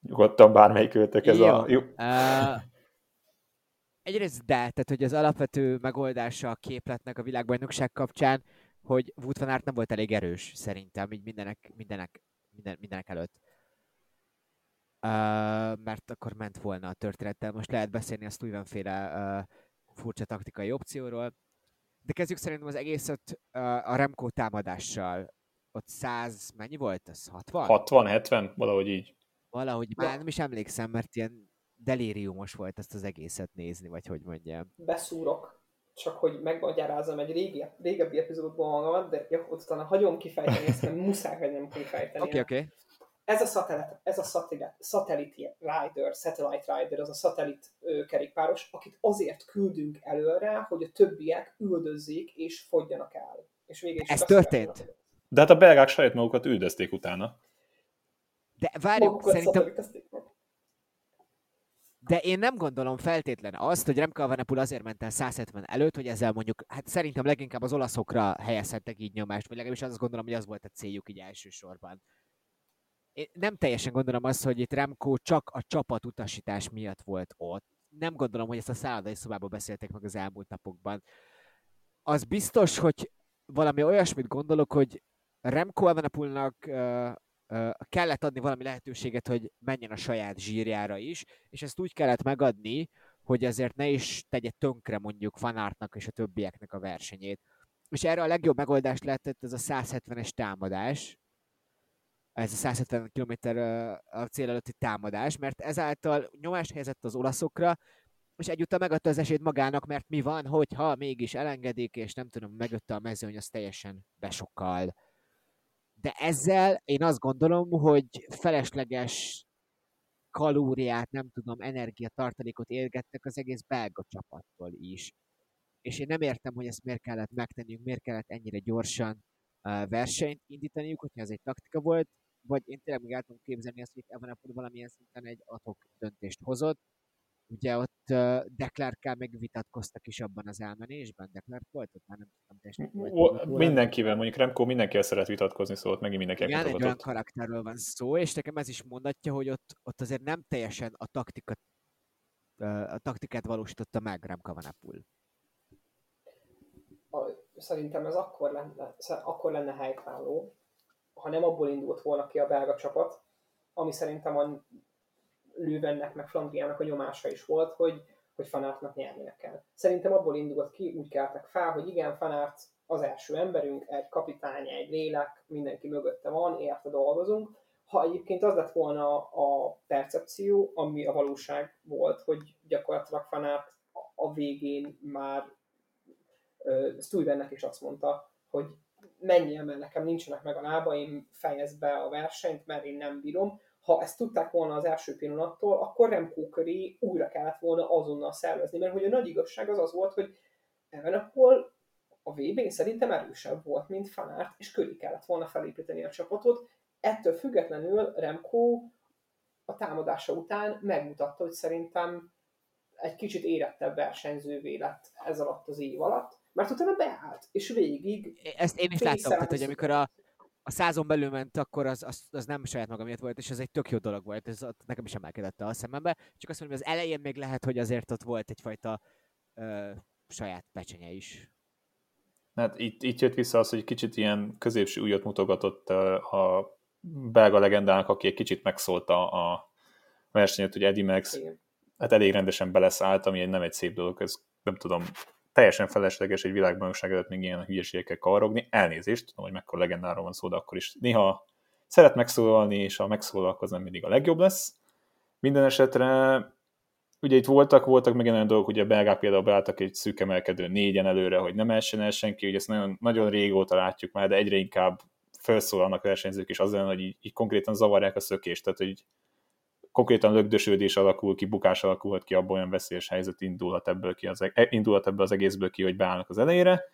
Nyugodtan bármelyik őtök ez Jó. a... Jó. Uh, egyrészt de, tehát hogy az alapvető megoldása a képletnek a világbajnokság kapcsán, hogy Wout van Aert nem volt elég erős szerintem, így mindenek, mindenek, minden, mindenek előtt. Uh, mert akkor ment volna a történettel. Most lehet beszélni a Stuyven-féle uh, furcsa taktikai opcióról. De kezdjük szerintem az egészet uh, a Remco támadással. Ott 100, mennyi volt ez? 60? 60, 70, valahogy így. Valahogy már nem is emlékszem, mert ilyen delíriumos volt ezt az egészet nézni, vagy hogy mondjam. Beszúrok, csak hogy megmagyarázom egy régi, régebbi epizódból magamat, de ja, utána hagyom kifejteni, ezt nem muszáj, hogy nem kifejteni. Oké, okay, oké. Okay. Ez a szatellit, ez a szatellit, satellite rider, satellite rider, az a szatellit ö, kerékpáros, akit azért küldünk előre, hogy a többiek üldözzék és fogjanak el. És végig is Ez történt? De hát a belgák saját magukat üldözték utána. De várjuk, szerintem... De én nem gondolom feltétlen azt, hogy Remco Evenepoel azért ment el 170 előtt, hogy ezzel mondjuk, hát szerintem leginkább az olaszokra helyezhettek így nyomást, vagy legalábbis azt gondolom, hogy az volt a céljuk így elsősorban. Én nem teljesen gondolom azt, hogy itt Remco csak a csapat utasítás miatt volt ott. Nem gondolom, hogy ezt a szállodai szobában beszélték meg az elmúlt napokban. Az biztos, hogy valami olyasmit gondolok, hogy Remco Evenepoelnak kellett adni valami lehetőséget, hogy menjen a saját zsírjára is, és ezt úgy kellett megadni, hogy ezért ne is tegye tönkre mondjuk fanártnak és a többieknek a versenyét. És erre a legjobb megoldás lehetett ez a 170-es támadás, ez a 170 km a cél előtti támadás, mert ezáltal nyomást helyezett az olaszokra, és egyúttal megadta az esélyt magának, mert mi van, hogyha mégis elengedik, és nem tudom, megötte a mezőny, az teljesen besokkal de ezzel én azt gondolom, hogy felesleges kalóriát, nem tudom, energiatartalékot érgettek az egész belga csapattól is. És én nem értem, hogy ezt miért kellett megtenniük, miért kellett ennyire gyorsan versenyt indítaniuk, hogyha ez egy taktika volt, vagy én tényleg meg el tudom képzelni azt, hogy Evanapod valamilyen szinten egy adhok döntést hozott, Ugye ott uh, Deklerkkel meg vitatkoztak is abban az elmenésben. Deklerk volt ott? Már nem tudtam teljesen. Mindenkivel, mondjuk Remco mindenkivel szeret vitatkozni, szóval meg mindenki Igen, egy olyan karakterről van szó, és nekem ez is mondatja, hogy ott, ott azért nem teljesen a taktika a taktikát valósította meg Remco Vanapul. Szerintem ez akkor lenne, akkor lenne helytálló, ha nem abból indult volna ki a belga csapat, ami szerintem a Lővennek, meg Flandriának a nyomása is volt, hogy, hogy Fanártnak nyernie kell. Szerintem abból indult ki, úgy keltek fel, hogy igen, Fanárt az első emberünk, egy kapitány, egy lélek, mindenki mögötte van, érte dolgozunk. Ha egyébként az lett volna a percepció, ami a valóság volt, hogy gyakorlatilag Fanárt a végén már Stuyvennek is azt mondta, hogy menjél, mert nekem nincsenek meg a lábaim, fejezd be a versenyt, mert én nem bírom ha ezt tudták volna az első pillanattól, akkor Remco köré újra kellett volna azonnal szervezni, mert hogy a nagy igazság az az volt, hogy Evenepoel a vb szerintem erősebb volt, mint Fanárt, és köré kellett volna felépíteni a csapatot. Ettől függetlenül Remco a támadása után megmutatta, hogy szerintem egy kicsit érettebb versenyzővé lett ez alatt az év alatt, mert utána beállt, és végig... Ezt én is láttam, tehát, hogy amikor a, a százon belül ment, akkor az, az, az nem saját maga miatt volt, és ez egy tök jó dolog volt, ez nekem is emelkedett a szemembe. Csak azt mondom, hogy az elején még lehet, hogy azért ott volt egyfajta ö, saját pecsenye is. Hát itt, itt jött vissza az, hogy kicsit ilyen középső újat mutogatott a belga legendának, aki egy kicsit megszólta a versenyt, hogy Eddie Max hát elég rendesen beleszállt, ami nem egy szép dolog, ez nem tudom, teljesen felesleges egy világbajnokság előtt még ilyen hülyeségekkel kavarogni. Elnézést, tudom, hogy mekkora legendáról van szó, de akkor is néha szeret megszólalni, és a megszólal az nem mindig a legjobb lesz. Minden esetre ugye itt voltak, voltak meg olyan dolgok, ugye a belgák például beálltak egy szűk emelkedő négyen előre, hogy nem essen el senki, ugye ezt nagyon, nagyon régóta látjuk már, de egyre inkább felszólalnak versenyzők is azon, hogy így, így konkrétan zavarják a szökést, tehát hogy konkrétan lögdösödés alakul ki, bukás alakulhat ki, abban olyan veszélyes helyzet indulhat ebből, ki az, e- indulhat ebből az egészből ki, hogy beállnak az elejére.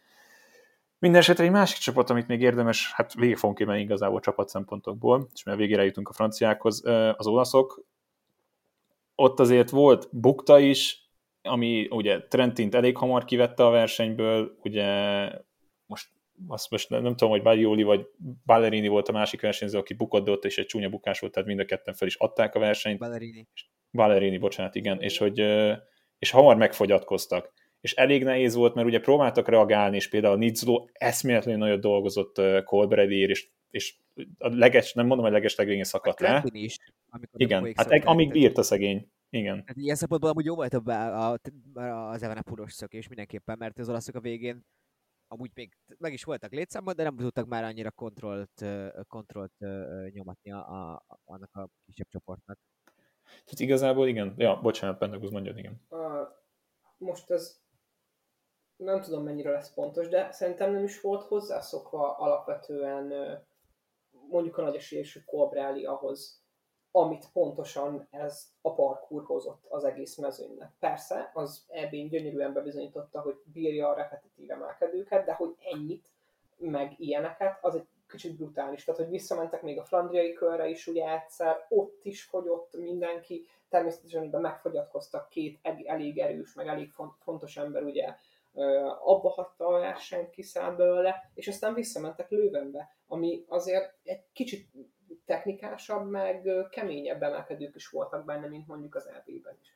Mindenesetre egy másik csapat, amit még érdemes, hát végig fogunk kimenni igazából csapat szempontokból, és mert végére jutunk a franciákhoz, az olaszok. Ott azért volt bukta is, ami ugye Trentint elég hamar kivette a versenyből, ugye azt most nem, nem tudom, hogy Baglioli vagy Ballerini volt a másik versenyző, aki bukott, ott is egy csúnya bukás volt, tehát mind a ketten fel is adták a versenyt. Ballerini. Ballerini, bocsánat, igen, és hogy és hamar megfogyatkoztak. És elég nehéz volt, mert ugye próbáltak reagálni, és például Nizzlo eszméletlenül nagyot dolgozott Colbrelliért, és, és a leges, nem mondom, hogy leges legvégén szakadt le. Is, igen, hát eg, amíg bírt a szegény. Igen. Hát ilyen szempontból amúgy jó volt a, a, a, az Evenepuros szökés mindenképpen, mert az olaszok a végén amúgy még meg is voltak létszámban, de nem tudtak már annyira kontrollt, kontrollt nyomatni a, a, annak a kisebb csoportnak. Tehát igazából igen. Ja, bocsánat, Pentaguz mondjad, igen. Most ez nem tudom mennyire lesz pontos, de szerintem nem is volt hozzászokva alapvetően mondjuk a nagy esélyesű Colbrelli ahhoz, amit pontosan ez a parkour hozott az egész mezőnynek. Persze, az ebben gyönyörűen bebizonyította, hogy bírja a repetitív emelkedőket, de hogy ennyit, meg ilyeneket, az egy kicsit brutális. Tehát, hogy visszamentek még a flandriai körre is ugye egyszer, ott is fogyott mindenki, természetesen ugye megfogyatkoztak két elég erős, meg elég fontos ember, ugye abba hagyta a versenyt, kiszáll belőle, és aztán visszamentek Lővenbe, ami azért egy kicsit technikásabb, meg keményebb emelkedők is voltak benne, mint mondjuk az LB-ben is.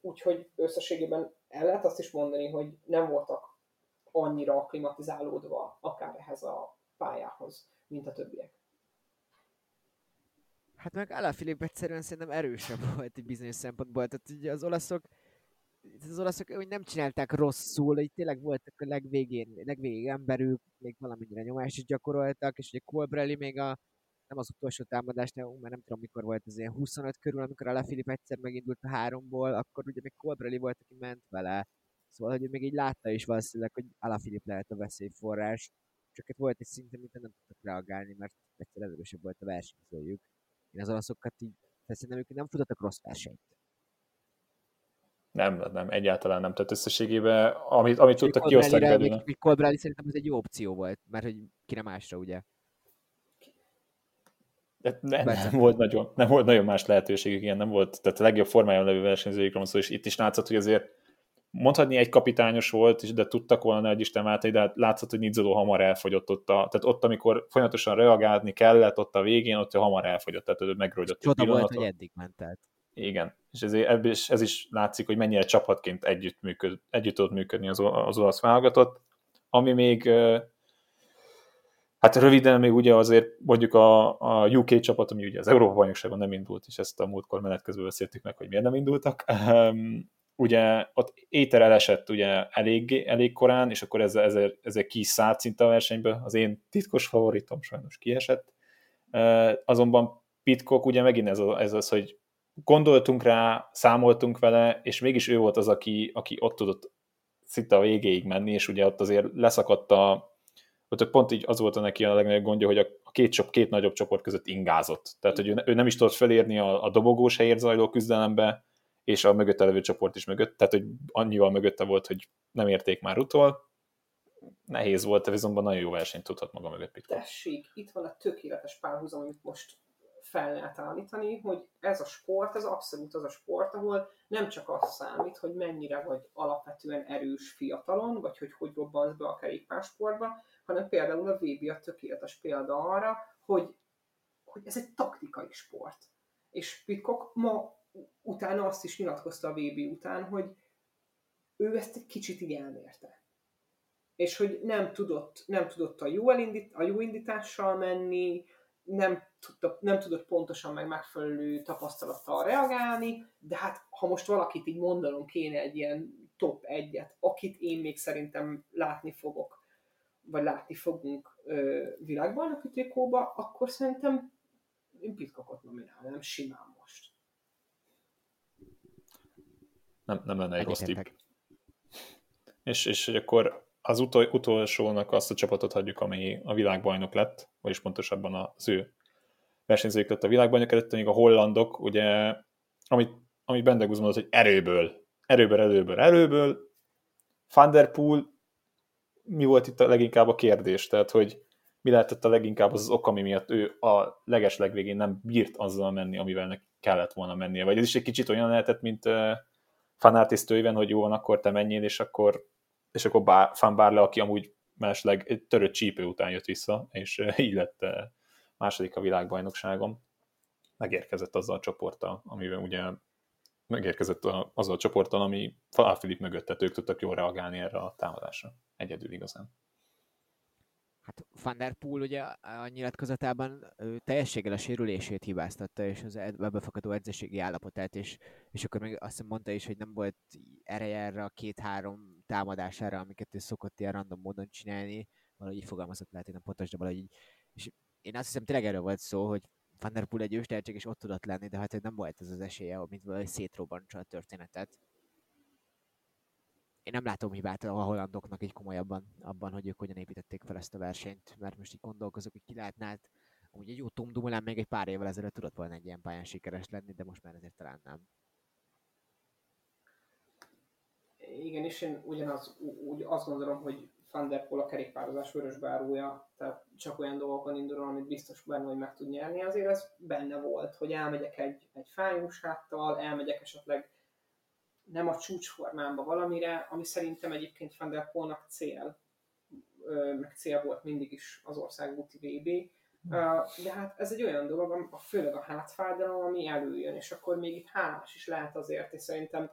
Úgyhogy összességében el lehet azt is mondani, hogy nem voltak annyira aklimatizálódva akár ehhez a pályához, mint a többiek. Hát meg Alaphilippe egyszerűen szerintem erősebb volt egy bizonyos szempontból. Tehát ugye az olaszok az olaszok hogy nem csinálták rosszul, hogy tényleg voltak a legvégén, legvégén emberük, még valamennyire nyomást is gyakoroltak, és ugye Colbrelli még a, nem az utolsó támadás, nem, mert nem tudom mikor volt az ilyen 25 körül, amikor a Lafilip egyszer megindult a háromból, akkor ugye még Colbrelli volt, aki ment vele. Szóval, hogy még így látta is valószínűleg, hogy Alaphilipp lehet a veszélyforrás. Csak itt volt egy szint, amit nem tudtak reagálni, mert egyszer erősebb volt a versenyzőjük. Én az olaszokat így, szerintem ők nem futottak rossz versenyt. Nem, nem, egyáltalán nem. Tehát összességében, amit, amit tudtak, kioszták belőle. Még Colbrelli szerintem ez egy jó opció volt, mert hogy kire másra, ugye? De nem, nem, volt nagyon, nem volt nagyon más lehetőségük, ilyen nem volt, tehát a legjobb formájában levő versenyzőikről van szó, és itt is látszott, hogy azért mondhatni egy kapitányos volt, de tudtak volna, hogy Isten váltai, de hát látszott, hogy Nizzoló hamar elfogyott ott, a, tehát ott, amikor folyamatosan reagálni kellett, ott a végén, ott hamar elfogyott, tehát ő megrogyott. Csoda volt, hogy eddig ment el. Igen, és ez, ebből is, ez is látszik, hogy mennyire csapatként együtt, működ, együtt tudott működni az, az olasz válogatott. Ami még, hát röviden még ugye azért mondjuk a, a UK csapat, ami ugye az Európa bajnokságon nem indult, és ezt a múltkor menet közben beszéltük meg, hogy miért nem indultak. ugye ott Éter elesett ugye elég, elég korán, és akkor ezzel, ezzel, ezzel ki szállt szinte a versenyből. Az én titkos favoritom sajnos kiesett. Azonban Pitcock ugye megint ez, az, ez az, hogy gondoltunk rá, számoltunk vele, és mégis ő volt az, aki, aki ott tudott szinte a végéig menni, és ugye ott azért leszakadt a ott pont így az volt a neki a legnagyobb gondja, hogy a két, csop, két nagyobb csoport között ingázott. Tehát, hogy ő, ő nem is tudott felérni a, a dobogós helyért zajló küzdelembe, és a mögötte levő csoport is mögött, tehát, hogy annyival mögötte volt, hogy nem érték már utol. Nehéz volt, de viszont nagyon jó versenyt tudhat maga mögött Pitcock. Tessék, itt van a tökéletes párhuzam, amit most fel lehet állítani, hogy ez a sport, ez abszolút az a sport, ahol nem csak az számít, hogy mennyire vagy alapvetően erős fiatalon, vagy hogy hogy robbansz be a kerékpársportba, hanem például a VB a tökéletes példa arra, hogy, hogy ez egy taktikai sport. És Pitcock ma utána azt is nyilatkozta a VB után, hogy ő ezt egy kicsit így elmérte. És hogy nem tudott, nem tudott a, jó elindít, a jó indítással menni, nem, tudta, nem tudott pontosan meg megfelelő tapasztalattal reagálni, de hát ha most valakit így mondanom kéne egy ilyen top egyet, akit én még szerintem látni fogok, vagy látni fogunk ö, világbajnoki trikóba, akkor szerintem én Pitcockot nominálnám simán most. Nem, nem lenne egy rossz tipp. És, és hogy akkor az utol, utolsónak azt a csapatot hagyjuk, ami a világbajnok lett, vagyis pontosabban az ő versenyzők lett a világbajnok előtt, még a hollandok, ugye, amit, amit Bendegúz mondott, hogy erőből, erőből, erőből, erőből, Van der Poel mi volt itt a leginkább a kérdés, tehát hogy mi lehetett a leginkább az, az ok, ami miatt ő a leges legvégén nem bírt azzal menni, amivel neki kellett volna mennie. Vagy ez is egy kicsit olyan lehetett, mint uh, Fanartis tőven, hogy jó van, akkor te menjél, és akkor, és akkor bá, Fan Barle, aki amúgy egy törött csípő után jött vissza, és uh, így lett uh, második a világbajnokságon. Megérkezett azzal a csoporttal, amivel ugye megérkezett azzal a csoporttal, ami Filip mögött, tehát ők tudtak jól reagálni erre a támadásra. Egyedül igazán. Hát Van der Poel ugye a nyilatkozatában teljességgel a sérülését hibáztatta, és az ebből fakadó edzéségi állapotát, és, és akkor még azt mondta is, hogy nem volt ereje erre a két-három támadására, amiket ő szokott ilyen random módon csinálni, valahogy így fogalmazott, lehet, hogy nem pontos, de valahogy így. És én azt hiszem tényleg erről volt szó, hogy Van der Poel egy őstehetség, és ott tudott lenni, de hát nem volt ez az esélye, mint valahogy szétrobbantsa a történetet én nem látom hibát a hollandoknak egy komolyabban abban, hogy ők hogyan építették fel ezt a versenyt, mert most így gondolkozok, hogy ki lehetne, hát úgy egy jó Tom Dumoulin még egy pár évvel ezelőtt tudott volna egy ilyen pályán sikeres lenni, de most már ezért talán nem. Igen, és én ugyanaz, úgy azt gondolom, hogy Van der Poel a kerékpározás vörösbárója, tehát csak olyan dolgokon indul, amit biztos benne, hogy meg tud nyerni, azért ez benne volt, hogy elmegyek egy, egy fájós háttal, elmegyek esetleg nem a csúcsformámba valamire, ami szerintem egyébként Van der Poelnak cél, meg cél volt mindig is az országúti VB, de hát ez egy olyan dolog, a, főleg a hátfájdalom, ami előjön, és akkor még itt hálás is lehet azért, és szerintem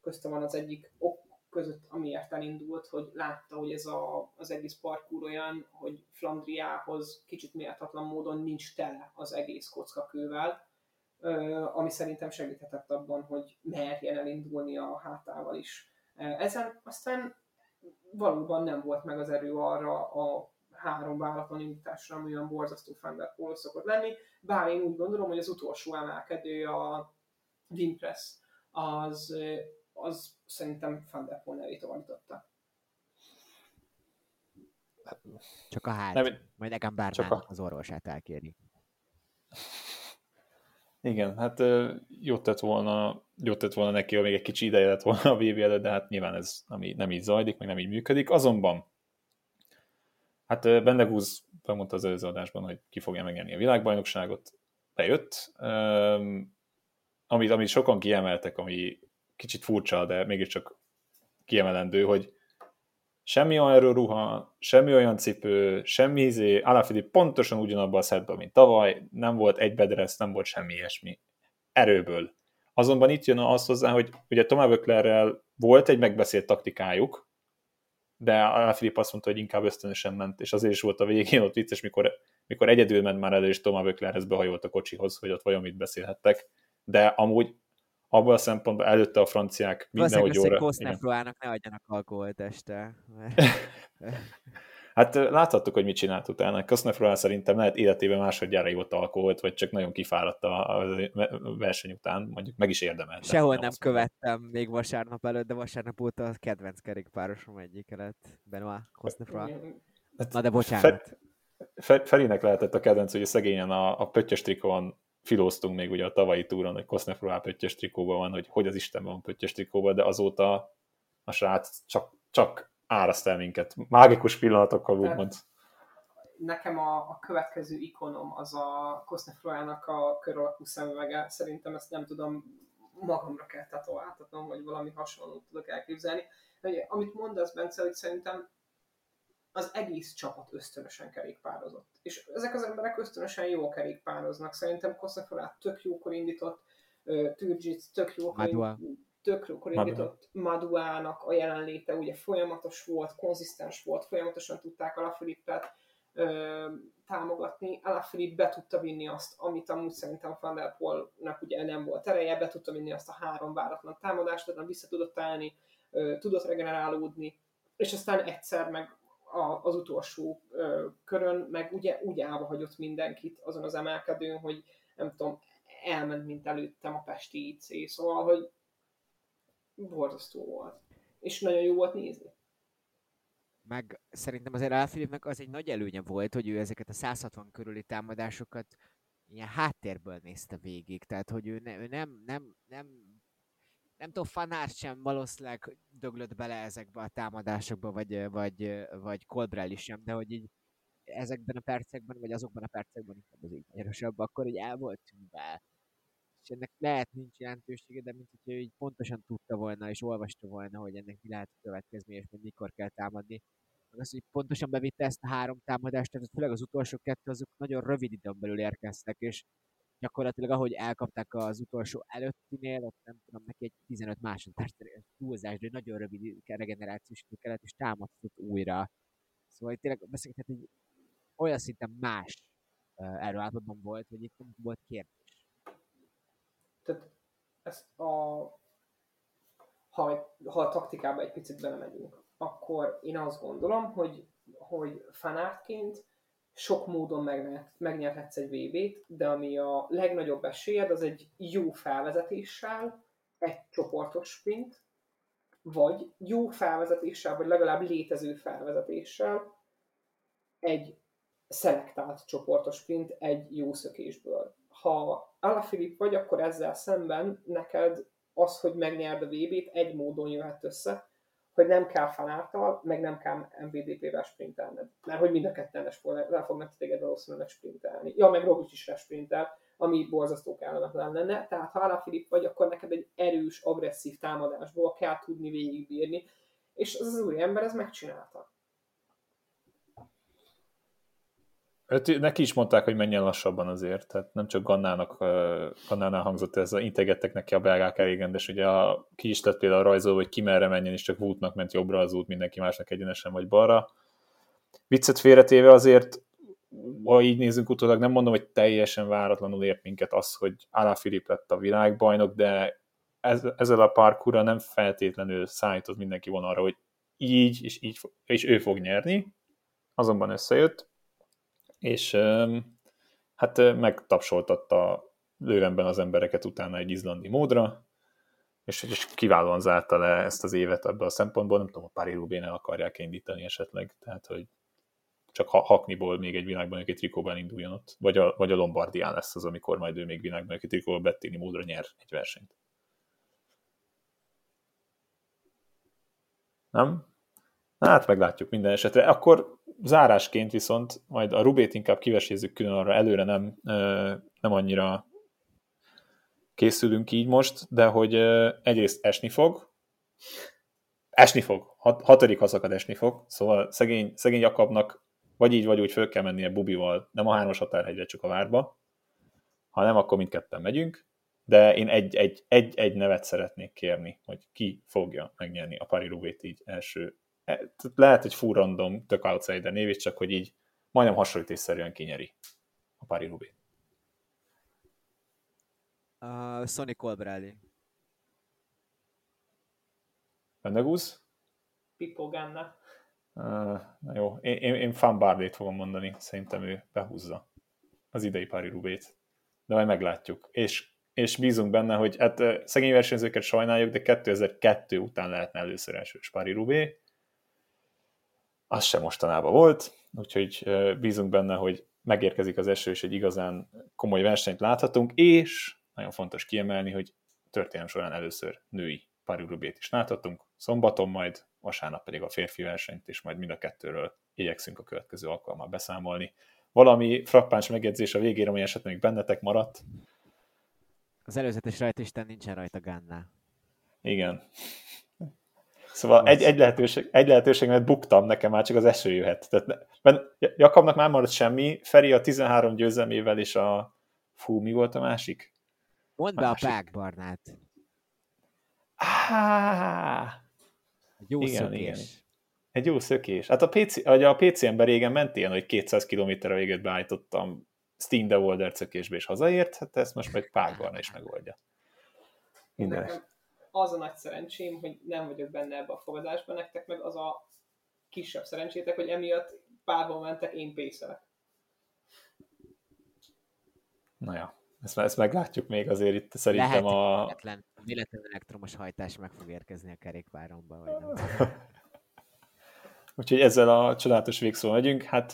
köztem van az egyik ok között, amiért elindult, hogy látta, hogy ez a, az egész parkúr olyan, hogy Flandriához kicsit méltatlan módon nincs tele az egész kockakővel, ami szerintem segíthetett abban, hogy merjen elindulni a hátával is. Ezen aztán valóban nem volt meg az erő arra a három váratlan indításra, ami olyan borzasztó Fender szokott lenni, bár én úgy gondolom, hogy az utolsó emelkedő a Wimpress, az, az szerintem Polo nevét továbbította. Csak a hát, nem, majd nekem bármán a... az orvosát elkéri. Igen, hát jót tett volna, jót tett volna neki, ha még egy kicsi ideje lett volna a VB előtt, de hát nyilván ez nem így, nem így zajlik, meg nem így működik. Azonban, hát Bendegúz bemondta az előző adásban, hogy ki fogja megnyerni a világbajnokságot, bejött. Amit, amit sokan kiemeltek, ami kicsit furcsa, de mégiscsak kiemelendő, hogy semmi olyan ruha, semmi olyan cipő, semmi izé, Alaphilippe pontosan ugyanabban a szedben, mint tavaly, nem volt egy bedresz, nem volt semmi ilyesmi. Erőből. Azonban itt jön az hozzá, hogy ugye Tomá Böklerrel volt egy megbeszélt taktikájuk, de Alaphilippe azt mondta, hogy inkább ösztönösen ment, és azért is volt a végén ott vicces, mikor, mikor egyedül ment már elő, és Tomá Böklerhez behajolt a kocsihoz, hogy ott vajon mit beszélhettek, de amúgy abban a szempontból előtte a franciák mindenhogy jóra... Valószínűleg ne adjanak alkoholt este. Mert... hát láthattuk, hogy mit csinált utána. Kosznefroán szerintem lehet életében másodjára ivott alkoholt, vagy csak nagyon kifáradt a verseny után, mondjuk meg is érdemelt. Sehol nem követtem még vasárnap előtt, de vasárnap óta a kedvenc kerékpárosom egyik lett, Benoit Kosznefroán. Hát, Na de bocsánat. Fe, Ferinek lehetett a kedvenc, hogy szegényen a, a pöttyös trikón filóztunk még ugye a tavalyi túron, hogy Kosznefroá pöttyös trikóban van, hogy hogy az Istenben van pöttyös trikóban, de azóta a srác csak, csak áraszt el minket. Mágikus pillanatokkal úgymond. Nekem a, a következő ikonom az a Kosznefroának a kör alakú szemüvege. Szerintem ezt nem tudom, magamra kell tetováltatnom, vagy valami hasonlót tudok elképzelni. De, amit mondasz, Bence, hogy szerintem az egész csapat ösztönösen kerékpározott. És ezek az emberek ösztönösen jó kerékpároznak. Szerintem Koszaforát tök jókor indított, Türgic tök jókor, indított, tök jókor indított, Maduának a jelenléte ugye folyamatos volt, konzisztens volt, folyamatosan tudták Alaphilippet támogatni. Alaphilipp be tudta vinni azt, amit amúgy szerintem Van der Poelnak ugye nem volt ereje, be tudta vinni azt a három váratlan támadást, tehát vissza tudott állni, tudott regenerálódni, és aztán egyszer meg a, az utolsó ö, körön, meg ugye úgy állva hagyott mindenkit azon az emelkedőn, hogy nem tudom, elment, mint előttem a Pesti IC, szóval, hogy borzasztó volt. És nagyon jó volt nézni. Meg szerintem azért Alfilipnek az egy nagy előnye volt, hogy ő ezeket a 160 körüli támadásokat ilyen háttérből nézte végig, tehát hogy ő, ne, ő nem, nem, nem nem tudom, Fanár sem valószínűleg döglött bele ezekbe a támadásokba, vagy, vagy, vagy Colbrell is sem, de hogy így ezekben a percekben, vagy azokban a percekben inkább az így erősebb, akkor így el volt tűnve. És ennek lehet nincs jelentősége, de mint hogyha így pontosan tudta volna, és olvasta volna, hogy ennek mi lehet a következmény, és hogy mikor kell támadni. Meg az, hogy pontosan bevitte ezt a három támadást, tehát főleg az utolsó kettő, azok nagyon rövid időn belül érkeztek, és gyakorlatilag ahogy elkapták az utolsó előttinél, ott nem tudom, neki egy 15 másodperc túlzás, de nagyon rövid regenerációs idő kellett, és támadott újra. Szóval itt tényleg beszélgethet, hogy olyan szinten más erőállapotban volt, hogy itt nem volt kérdés. Tehát ezt a ha, ha a taktikába egy picit belemegyünk, akkor én azt gondolom, hogy, hogy fanártként sok módon megnyerhetsz egy VB-t, de ami a legnagyobb esélyed, az egy jó felvezetéssel, egy csoportos sprint, vagy jó felvezetéssel, vagy legalább létező felvezetéssel, egy szelektált csoportos sprint egy jó szökésből. Ha Alaphilipp vagy, akkor ezzel szemben neked az, hogy megnyerd a VB-t, egy módon jöhet össze, hogy nem kell fanártal, meg nem kell MVDP-vel sprintelned. Mert hogy mind a ketten le fognak téged valószínűleg sprintelni. Ja, meg Roglic is sprintel, ami borzasztó kellemetlen lenne. Tehát ha Alaphilipp vagy, akkor neked egy erős, agresszív támadásból kell tudni végigbírni. És az az új ember ez megcsinálta. Öt, neki is mondták, hogy menjen lassabban azért, tehát nem csak Gannának, Gannánál hangzott ez, a integettek neki a belgák elég rendes, ugye a, ki is tett például rajzol, hogy ki merre menjen, és csak Woodnak ment jobbra az út, mindenki másnak egyenesen vagy balra. Viccet félretéve azért, ha így nézzünk utólag, nem mondom, hogy teljesen váratlanul ért minket az, hogy Alaphilipp lett a világbajnok, de ez, ezzel a parkúra nem feltétlenül szállított mindenki volna arra, hogy így és így és ő fog nyerni, azonban összejött, és hát megtapsoltatta lővenben az embereket utána egy izlandi módra, és, és kiválóan zárta le ezt az évet ebből a szempontból, nem tudom, a Pári Rubén akarják indítani esetleg, tehát hogy csak ha, hakniból még egy világban egy trikóban induljon ott, vagy a, vagy a Lombardián lesz az, amikor majd ő még világban egy trikóban Bettini módra nyer egy versenyt. Nem? Hát meglátjuk minden esetre. Akkor zárásként viszont majd a Rubét inkább kivesézzük külön arra, előre nem, nem annyira készülünk így most, de hogy egyrészt esni fog, esni fog, hat, hatodik hazakad esni fog, szóval szegény, szegény Jakabnak vagy így, vagy úgy föl kell mennie Bubival, nem a hármas határhegyre, csak a várba, ha nem, akkor mindketten megyünk, de én egy, egy, egy, nevet szeretnék kérni, hogy ki fogja megnyerni a Pari Rubét így első lehet, hogy full random, tök outsider név, csak hogy így majdnem hasonlítésszerűen kinyeri a Pari Rubi. Uh, Sonny Colbrelli. Vendegúz? Pippo Ganna. Uh, na jó, én, én, én Fan Bardét fogom mondani, szerintem ő behúzza az idei Pari Rubét. De majd meglátjuk. És, és bízunk benne, hogy hát szegény versenyzőket sajnáljuk, de 2002 után lehetne először első Pari Rubé az sem mostanában volt, úgyhogy bízunk benne, hogy megérkezik az eső, és egy igazán komoly versenyt láthatunk, és nagyon fontos kiemelni, hogy történelem során először női parirubét is láthatunk, szombaton majd, vasárnap pedig a férfi versenyt, és majd mind a kettőről igyekszünk a következő alkalommal beszámolni. Valami frappáns megjegyzés a végére, ami esetleg még bennetek maradt? Az előzetes rajtisten nincsen rajta Ganna. Igen. Szóval egy, egy, lehetőség, egy lehetőség, mert buktam, nekem már csak az eső jöhet. Tehát, mert Jakabnak már maradt semmi, Feri a 13 győzelmével és a... Fú, mi volt a másik? Mondd be a Pákbarnát. Ah, egy jó igen, szökés. Igen. Egy jó szökés. Hát a, PC, a PC-ember régen ment ilyen, hogy 200 km véget beállítottam Steam de Wolder szökésbe és hazaért, hát ezt most meg Pákbarna is megoldja. Minden az a nagy szerencsém, hogy nem vagyok benne ebbe a fogadásban, nektek meg az a kisebb szerencsétek, hogy emiatt párban mentek, én pészelek. Na ja, ezt, ezt meglátjuk még azért itt szerintem Lehet, a... Véletlen, véletlen elektromos hajtás meg fog érkezni a kerékpáromba, vagy nem. Úgyhogy ezzel a csodálatos végszó megyünk. Hát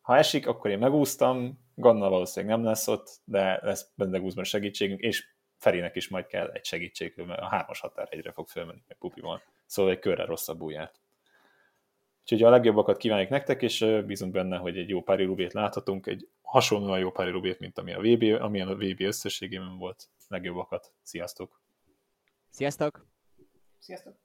ha esik, akkor én megúsztam, Ganna valószínűleg nem lesz ott, de lesz benne segítségünk, és Ferinek is majd kell egy segítség, mert a hármas határ egyre fog fölmenni, meg Pupival. Szóval egy körre rosszabbul járt. Úgyhogy a legjobbakat kívánjuk nektek, és bízunk benne, hogy egy jó pári rubét láthatunk, egy hasonlóan jó pári rubét, mint ami a VB, amilyen a VB összességében volt. Legjobbakat. Sziasztok! Sziasztok! Sziasztok!